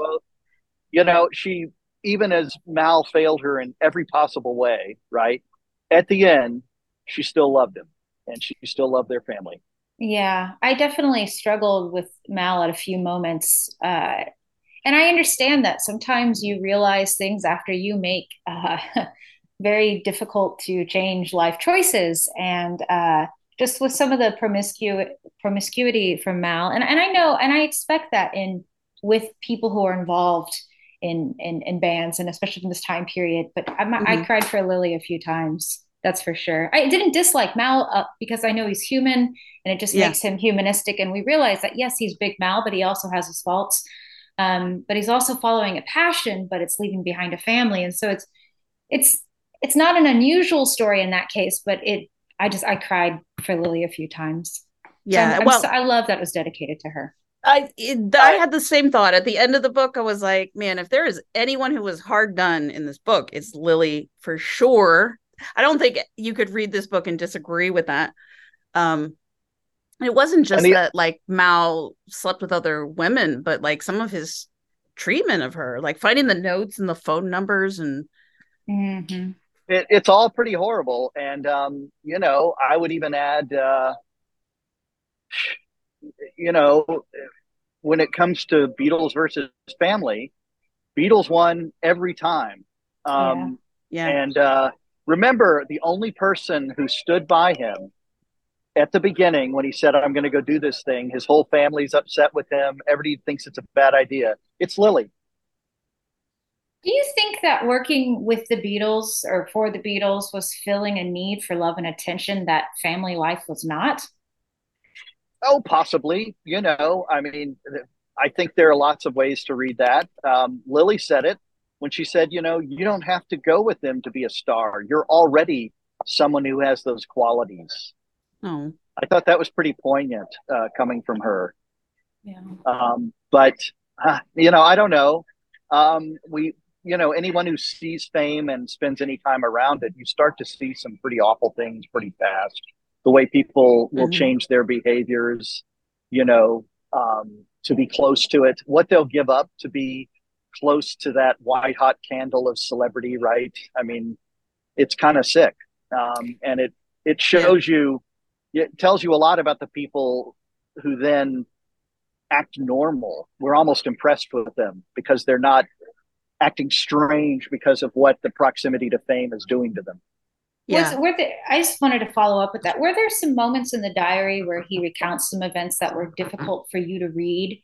You know, she even as Mal failed her in every possible way, right? At the end, she still loved him, and she still loved their family. Yeah, I definitely struggled with Mal at a few moments. Uh, and I understand that sometimes you realize things after you make uh, very difficult to change life choices. And uh, just with some of the promiscu- promiscuity from Mal, and, and I know, and I expect that in with people who are involved in in, in bands, and especially in this time period. But mm-hmm. I cried for Lily a few times. That's for sure. I didn't dislike Mal uh, because I know he's human, and it just yeah. makes him humanistic. And we realize that yes, he's Big Mal, but he also has his faults. Um, but he's also following a passion, but it's leaving behind a family, and so it's it's it's not an unusual story in that case, but it I just I cried for Lily a few times. Yeah, so well, so, I love that it was dedicated to her. I it, I had the same thought at the end of the book. I was like, man, if there is anyone who was hard done in this book, it's Lily for sure. I don't think you could read this book and disagree with that. Um, it wasn't just the, that like Mal slept with other women, but like some of his treatment of her, like finding the notes and the phone numbers and. Mm-hmm. It, it's all pretty horrible, and um, you know, I would even add, uh, you know, when it comes to Beatles versus Family, Beatles won every time. Um, yeah. yeah. And uh, remember, the only person who stood by him at the beginning when he said, I'm going to go do this thing, his whole family's upset with him. Everybody thinks it's a bad idea. It's Lily. Do you think that working with the Beatles or for the Beatles was filling a need for love and attention that family life was not? Oh, possibly. You know, I mean, I think there are lots of ways to read that. Um, Lily said it when she said, you know, you don't have to go with them to be a star. You're already someone who has those qualities. Oh. I thought that was pretty poignant uh, coming from her. Yeah. Um, but uh, you know, I don't know. Um, we, you know, anyone who sees fame and spends any time around it, you start to see some pretty awful things pretty fast. The way people will mm-hmm. change their behaviors, you know, um, to be close to it, what they'll give up to be close to that white hot candle of celebrity, right? I mean, it's kind of sick, um, and it it shows yeah. you it tells you a lot about the people who then act normal. We're almost impressed with them because they're not acting strange because of what the proximity to fame is doing to them. Yeah. Was, were there, I just wanted to follow up with that. Were there some moments in the diary where he recounts some events that were difficult for you to read?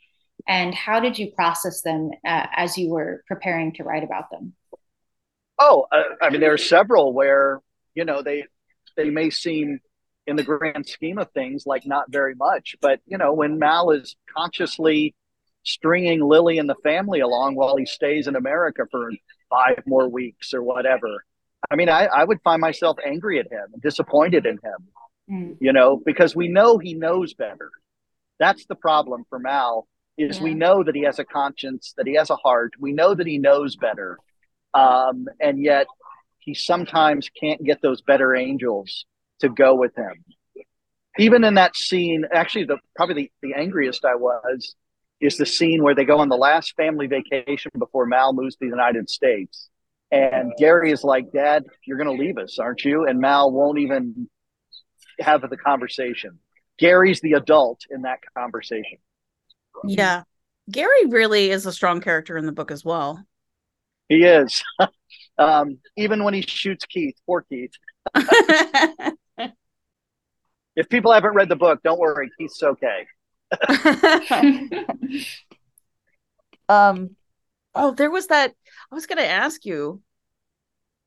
And how did you process them uh, as you were preparing to write about them? Oh, uh, I mean, there are several where, you know, they, they may seem in the grand scheme of things, like not very much. But you know, when Mal is consciously stringing Lily and the family along while he stays in America for five more weeks or whatever, I mean, I, I would find myself angry at him and disappointed in him. Mm. You know, because we know he knows better. That's the problem for Mal is yeah. we know that he has a conscience, that he has a heart. We know that he knows better. Um, and yet he sometimes can't get those better angels to go with him. Even in that scene, actually, the probably the, the angriest I was is the scene where they go on the last family vacation before Mal moves to the United States. And Gary is like, Dad, you're going to leave us, aren't you? And Mal won't even have the conversation. Gary's the adult in that conversation. Yeah. Gary really is a strong character in the book as well. He is. um, even when he shoots Keith, poor Keith. if people haven't read the book, don't worry, Keith's okay. um oh there was that i was going to ask you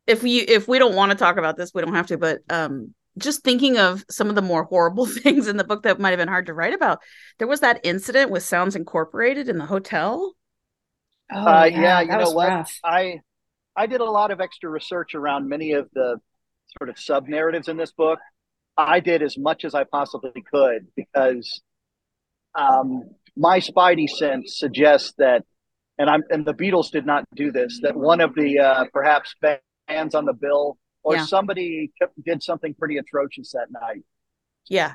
if we if we don't want to talk about this we don't have to but um just thinking of some of the more horrible things in the book that might have been hard to write about there was that incident with sounds incorporated in the hotel? Oh uh, yeah, yeah you know what? rough. i i did a lot of extra research around many of the sort of sub narratives in this book. I did as much as I possibly could because um, my spidey sense suggests that, and I'm and the Beatles did not do this. That one of the uh, perhaps bands on the bill or Yeah. somebody did something pretty atrocious that night. Yeah.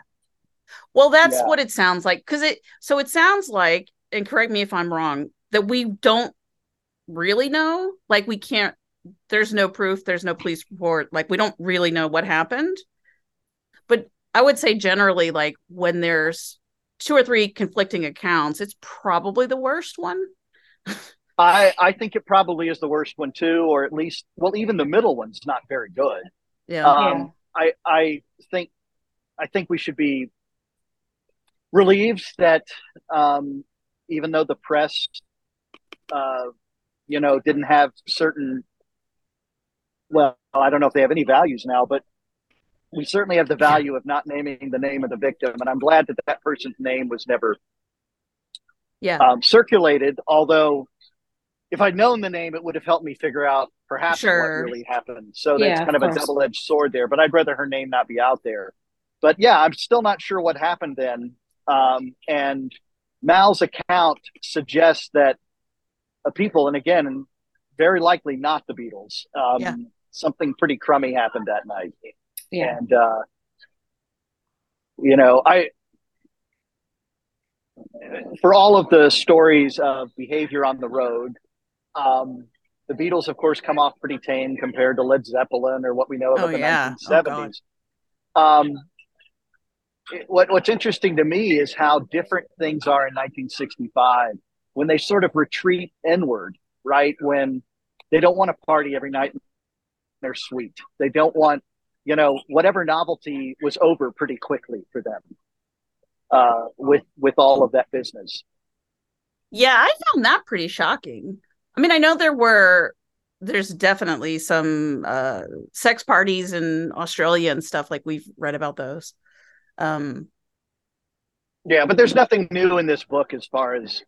Well, that's Yeah. what it sounds like. Cause it, so it sounds like, and correct me if I'm wrong, that we don't really know. Like, we can't, there's no proof, there's no police report. Like, we don't really know what happened. But I would say generally, like, when there's two or three conflicting accounts, it's probably the worst one. I I think it probably is the worst one too, or at least well, even the middle one's not very good. Yeah. Um, I I think I think we should be relieved that um, even though the press, uh, you know, didn't have certain, well, I don't know if they have any values now, but we certainly have the value of not naming the name of the victim, and I'm glad that that person's name was never yeah. um, circulated. Although, if I'd known the name, it would have helped me figure out perhaps Sure. what really happened. So Yeah, that's kind of of a double-edged sword there. But I'd rather her name not be out there. But yeah, I'm still not sure what happened then. Um, and Mal's account suggests that a people, and again, very likely not the Beatles. Um, Yeah. Something pretty crummy happened that night Yeah. and uh, you know i for all of the stories of behavior on the road um, the beatles of course come off pretty tame compared to led zeppelin or what we know Oh, about the yeah. Oh, 1970s um, it- what, what's interesting to me is how different things are in 1965 when they sort of retreat inward right? When they don't want to party every night in their suite. They don't want you know whatever novelty was over pretty quickly for them uh, with with all of that business. Yeah, I found that pretty shocking. I mean, I know there were there's definitely some uh sex parties in Australia and stuff like we've read about those. Um Yeah, but there's nothing new in this book as far as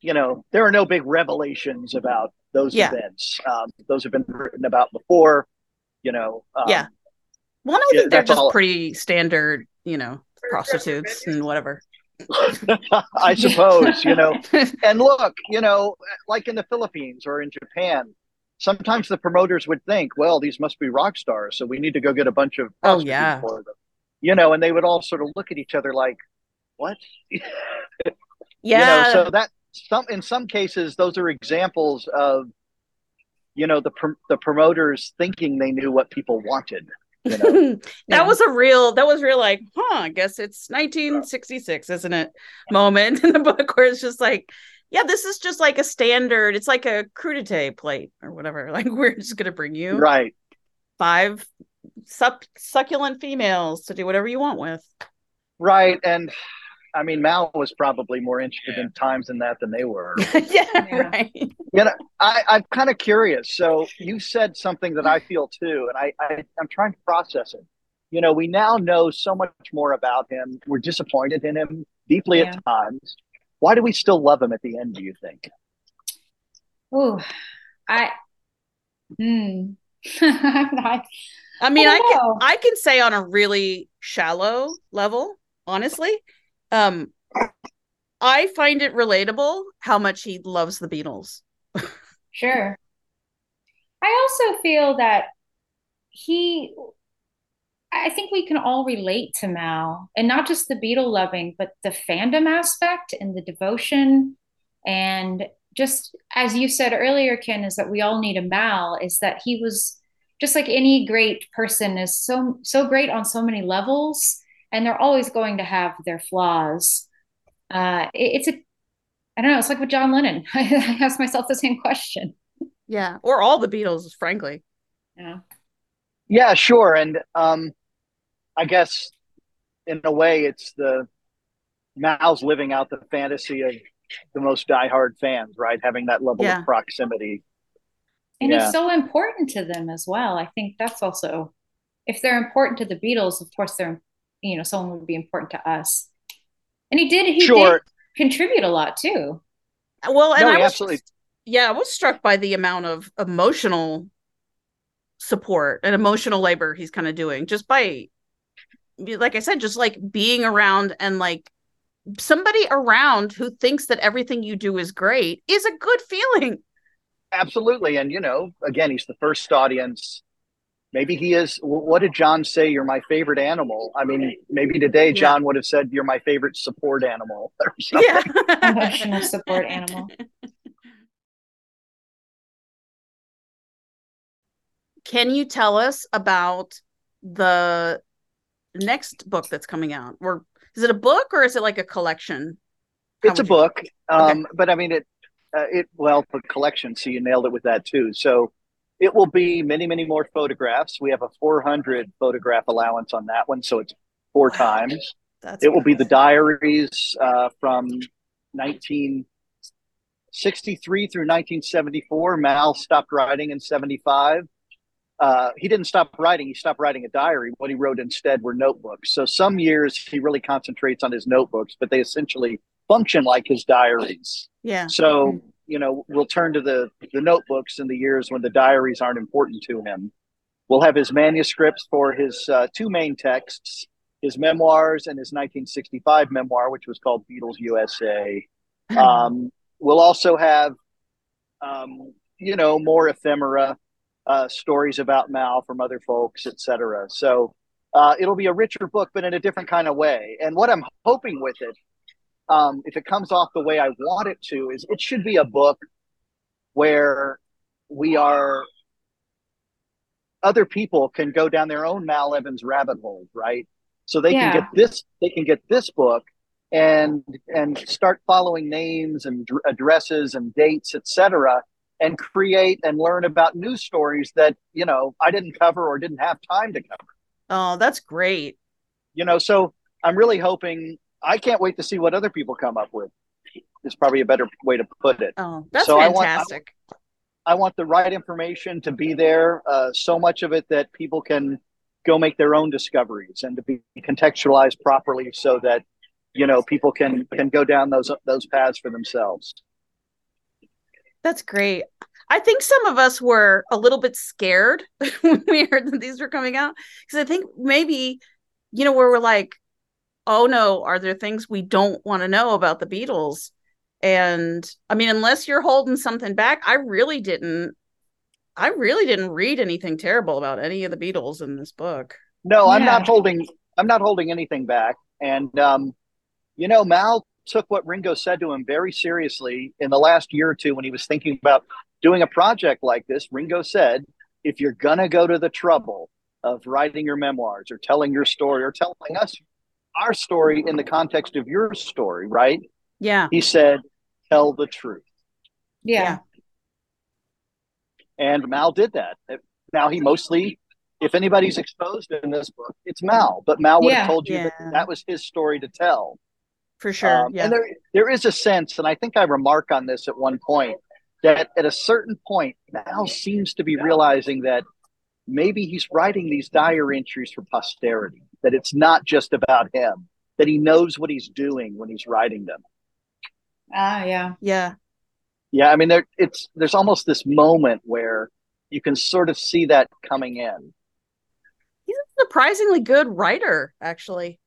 you know. There are no big revelations about those Yeah. events. Um, those have been written about before. You know. Um, Yeah. well, I Yeah, think they're just all. pretty standard, you know, prostitutes and whatever. I suppose you know. And look, you know, like in the Philippines or in Japan, sometimes the promoters would think, well, these must be rock stars, so we need to go get a bunch of Oh, yeah. for them. You know, and they would all sort of look at each other like, what? yeah. you know so that some in some cases those are examples of you know the pr- the promoters thinking they knew what people wanted you know? That Yeah. was a real that was real like huh i guess it's 1966 isn't it? Moment. In the book where it's just like yeah this is just like a standard it's like a crudité plate or whatever like we're just gonna bring you right. five sup- succulent females to do whatever you want with. Right and i mean mal was probably more interested in times in that than they were. Yeah, Yeah. right. You know i i'm kind of curious. So you said something that i feel too and I, I i'm trying to process it. You know we now know so much more about him. We're disappointed in him deeply Yeah. at times. Why do we still love him at the end do you think? Oh, I, hmm. I, i mean I i, can i can say on a really shallow level honestly um i find it relatable how much he loves the beatles Sure. I also feel that he, I think we can all relate to Mal, and not just the Beatle loving, but the fandom aspect and the devotion. And just as you said earlier, Ken, is that we all need a Mal, is that he was just like any great person is so so great on so many levels, and they're always going to have their flaws. Uh, it- it's a I don't know. It's like with John Lennon. I ask myself the same question. Yeah, or all the Beatles, frankly. Yeah. Yeah, sure. And um, I guess in a way, it's the Mal's living out the fantasy of the most diehard fans, right? Having that level Yeah. of proximity. And Yeah. he's so important to them as well. I think that's also, if they're important to the Beatles, of course they're, you know, someone would be important to us. And he did, he Sure. did contribute a lot too. Well, and No, I was absolutely- yeah, I was struck by the amount of emotional support and emotional labor he's kind of doing just by like I said, just like being around and like somebody around who thinks that everything you do is great is a good feeling. Absolutely. And, you know, again, he's the first audience maybe he is. What did John say? You're my favorite animal. I mean, maybe today John would have said you're my favorite support animal or something. Yeah. Emotional support animal. Can you tell us about the next book that's coming out? Or is it a book or is it like a collection? How it's a book, um, but I mean it. Uh, it well, the collection. So you nailed it with that too. So it will be many, many more photographs. We have a 400 photograph allowance on that one, so it's four times. That's It will be the diaries uh, from 1963 through 1974. Mal stopped writing in 75. Uh, he didn't stop writing, he stopped writing a diary. What he wrote instead were notebooks. So some years he really concentrates on his notebooks, but they essentially function like his diaries. yeah. So, you know, we'll turn to the, the notebooks in the years when the diaries aren't important to him. We'll have his manuscripts for his uh, two main texts, his memoirs and his 1965 memoir, which was called Beatles USA. Um, we'll also have, um, you know, more ephemera, uh, stories about Mal from other folks, etc. So uh, it'll be a richer book, but in a different kind of way. And what I'm hoping with it um, if it comes off the way I want it to, is it should be a book where we are other people can go down their own Mal Evans rabbit hole, right? So they Yeah. can get this, they can get this book and and start following names and dr- addresses and dates, etc., and create and learn about news stories that you know I didn't cover or didn't have time to cover Oh, that's great. you know so i'm really hoping i can't wait to see what other people come up with is probably a better way to put it Oh, that's So I want- I- fantastic. i want the right information to be there uh, so much of it that people can go make their own discoveries and to be contextualized properly so that you know people can can go down those those paths for themselves That's great. I think some of us were a little bit scared when we heard that these were coming out because I think maybe, you know, where we're like, oh no, are there things we don't want to know about the Beatles? And I mean, unless you're holding something back, I really didn't. I really didn't read anything terrible about any of the Beatles in this book. No, I'm Yeah. not holding. I'm not holding anything back. And um, you know, Mal took what Ringo said to him very seriously in the last year or two when he was thinking about doing a project like this. Ringo said, "If you're gonna go to the trouble of writing your memoirs or telling your story or telling us our story in the context of your story, right?" Yeah. He said, "Tell the truth." Yeah. And Mal did that. Now he mostly, if anybody's exposed in this book, it's Mal. But Mal would Yeah. have told you that that was his story to tell. For sure. Um, yeah. And there, there is a sense, and I think I remark on this at one point, that at a certain point, Mal seems to be realizing that maybe he's writing these diary entries for posterity, that it's not just about him, that he knows what he's doing when he's writing them. Ah, yeah. yeah. Yeah, I mean, there, it's there's almost this moment where you can sort of see that coming in. He's a surprisingly good writer, actually.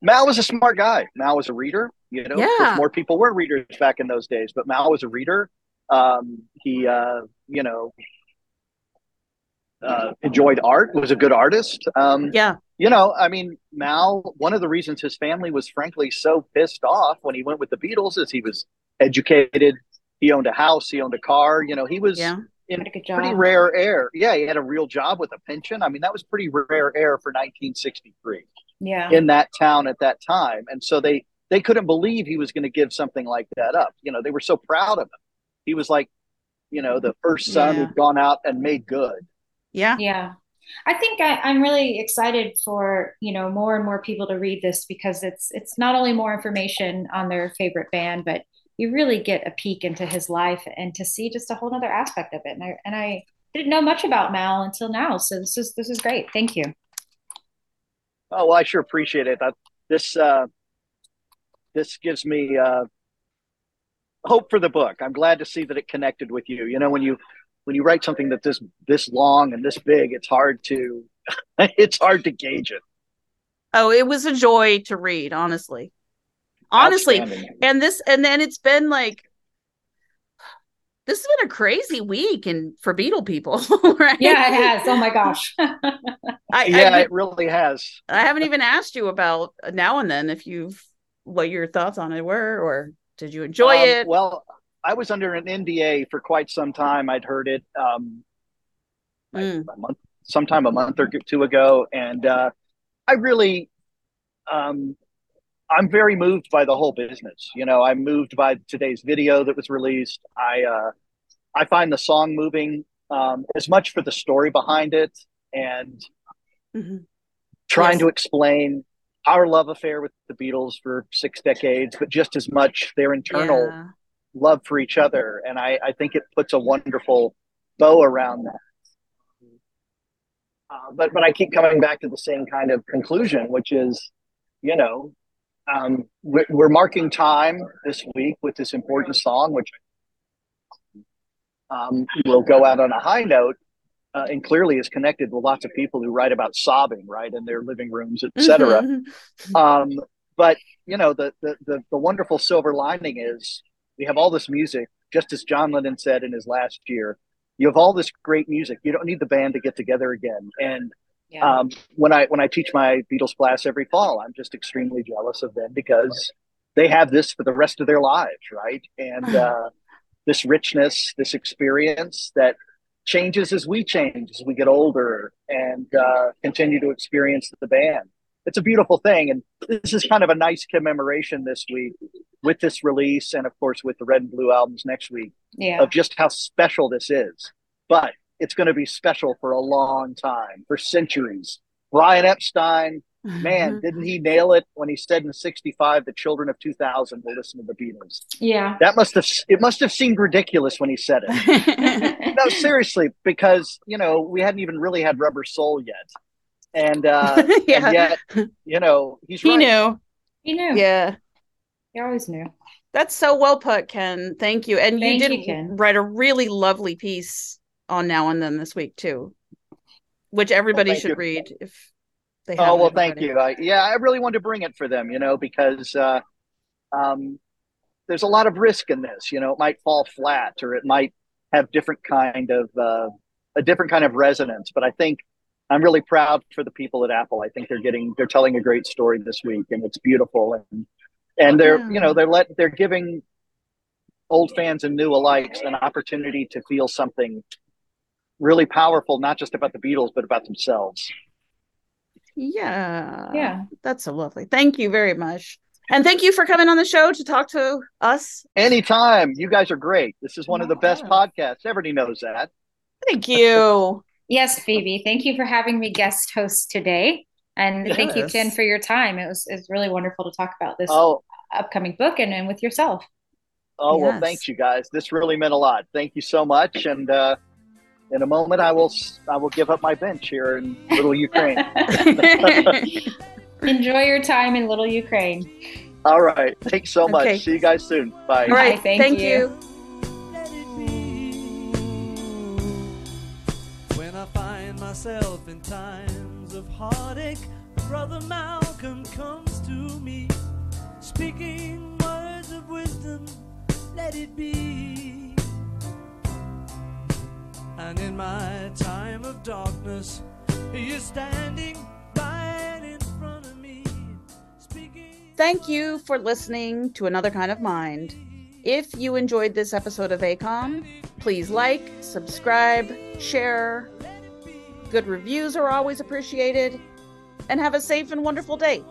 Mal was a smart guy. Mal was a reader. You know, Yeah. more people were readers back in those days, but Mal was a reader. Um, he, uh, you know, uh, enjoyed art. Was a good artist. Um, Yeah. you know, I mean, Mal. One of the reasons his family was frankly so pissed off when he went with the Beatles is he was educated. He owned a house. He owned a car. You know, he was Yeah. in a good pretty job. rare air. Yeah, he had a real job with a pension. I mean, that was pretty rare air for 1963 Yeah. in that town at that time. And so they they couldn't believe he was going to give something like that up. You know, they were so proud of him. He was like, you know, the first son Yeah. who'd gone out and made good. Yeah. Yeah. I think I, I'm really excited for, you know, more and more people to read this because it's it's not only more information on their favorite band, but you really get a peek into his life and to see just a whole other aspect of it. And I and I didn't know much about Mal until now. So this is this is great. Thank you. Oh, well, I sure appreciate it. That this uh, this gives me uh, hope for the book. I'm glad to see that it connected with you. You know, when you when you write something that this this long and this big, it's hard to it's hard to gauge it. Oh, it was a joy to read, honestly. Honestly. And this and then it's been like this has been a crazy week and for Beatle people, right? Yeah, it has. Oh my gosh. I, yeah, I, it really has. I haven't even asked you about now and then if you've what your thoughts on it were, or did you enjoy Um, it? Well, I was under an NDA for quite some time. I'd heard it um, Mm. a month, sometime a month or two ago, and uh, I really, um, I'm very moved by the whole business. You know, I'm moved by today's video that was released. I uh, I find the song moving um, as much for the story behind it and Mhm. trying Yes. to explain our love affair with the Beatles for six decades, but just as much their internal Yeah. Love for each other. And I, I think it puts a wonderful bow around that. Uh, but but I keep coming back to the same kind of conclusion, which is, you know, um, we're, we're marking time this week with this important song, which um, will go out on a high note. Uh, and clearly is connected with lots of people who write about sobbing, right, in their living rooms, etc. Mhm. Um, but you know, the, the the the wonderful silver lining is we have all this music, just as John Lennon said in his last year. You have all this great music. You don't need the band to get together again. And Yeah. um, when I when I teach my Beatles class every fall, I'm just extremely jealous of them because they have this for the rest of their lives, right? And uh, this richness, this experience that changes as we change, as we get older and uh, continue to experience the band. It's a beautiful thing, and this is kind of a nice commemoration this week with this release, and of course with the Red and Blue albums next week yeah. of just how special this is. But it's going to be special for a long time, for centuries. Brian Epstein, Mm-hmm. man, didn't he nail it when he said in '65 the children of 2000 will listen to the Beatles? Yeah. That must have it must have seemed ridiculous when he said it. no, seriously, because you know we hadn't even really had Rubber Soul yet, and uh, yeah. and yet you know he's he right. knew. He knew. Yeah. He always knew. That's so well put, Ken. Thank you. And Thank you you, did Ken. write a really lovely piece on Now and Then this week too, which everybody thank should you. read if they Oh haven't well, thank you. I, yeah, I really wanted to bring it for them, you know, because uh, um, there's a lot of risk in this. You know, it might fall flat, or it might have different kind of uh, a different kind of resonance. But I think I'm really proud for the people at Apple. I think they're getting they're telling a great story this week, and it's beautiful. And and they're Yeah. you know they're let they're giving old fans and new alike an opportunity to feel something really powerful, not just about the Beatles, but about themselves. Yeah. Yeah. That's so lovely. Thank you very much. And thank you for coming on the show to talk to us. Anytime. You guys are great. This is one of the best Yeah. podcasts. Everybody knows that. Thank you. Yes, Phoebe. Thank you for having me guest host today. And thank you, Yes. Ken, for your time. It was it's really wonderful to talk about this Oh, upcoming book and, and with yourself. oh well, Yes. thanks you guys. This really meant a lot. Thank you so much. And uh, in a moment, I will I will give up my bench here in Little Ukraine. Enjoy your time in Little Ukraine. All right. Thanks so much. Okay. See you guys soon. Bye. All right. thank Thank, you. you. Myself in times of heartache, Brother Malcolm comes to me, speaking words of wisdom, let it be. And in my time of darkness, he is standing right in front of me. Thank you for listening to Another Kind of Mind. If you enjoyed this episode of AKOM, please like, subscribe, share. Good reviews are always appreciated. And have a safe and wonderful day.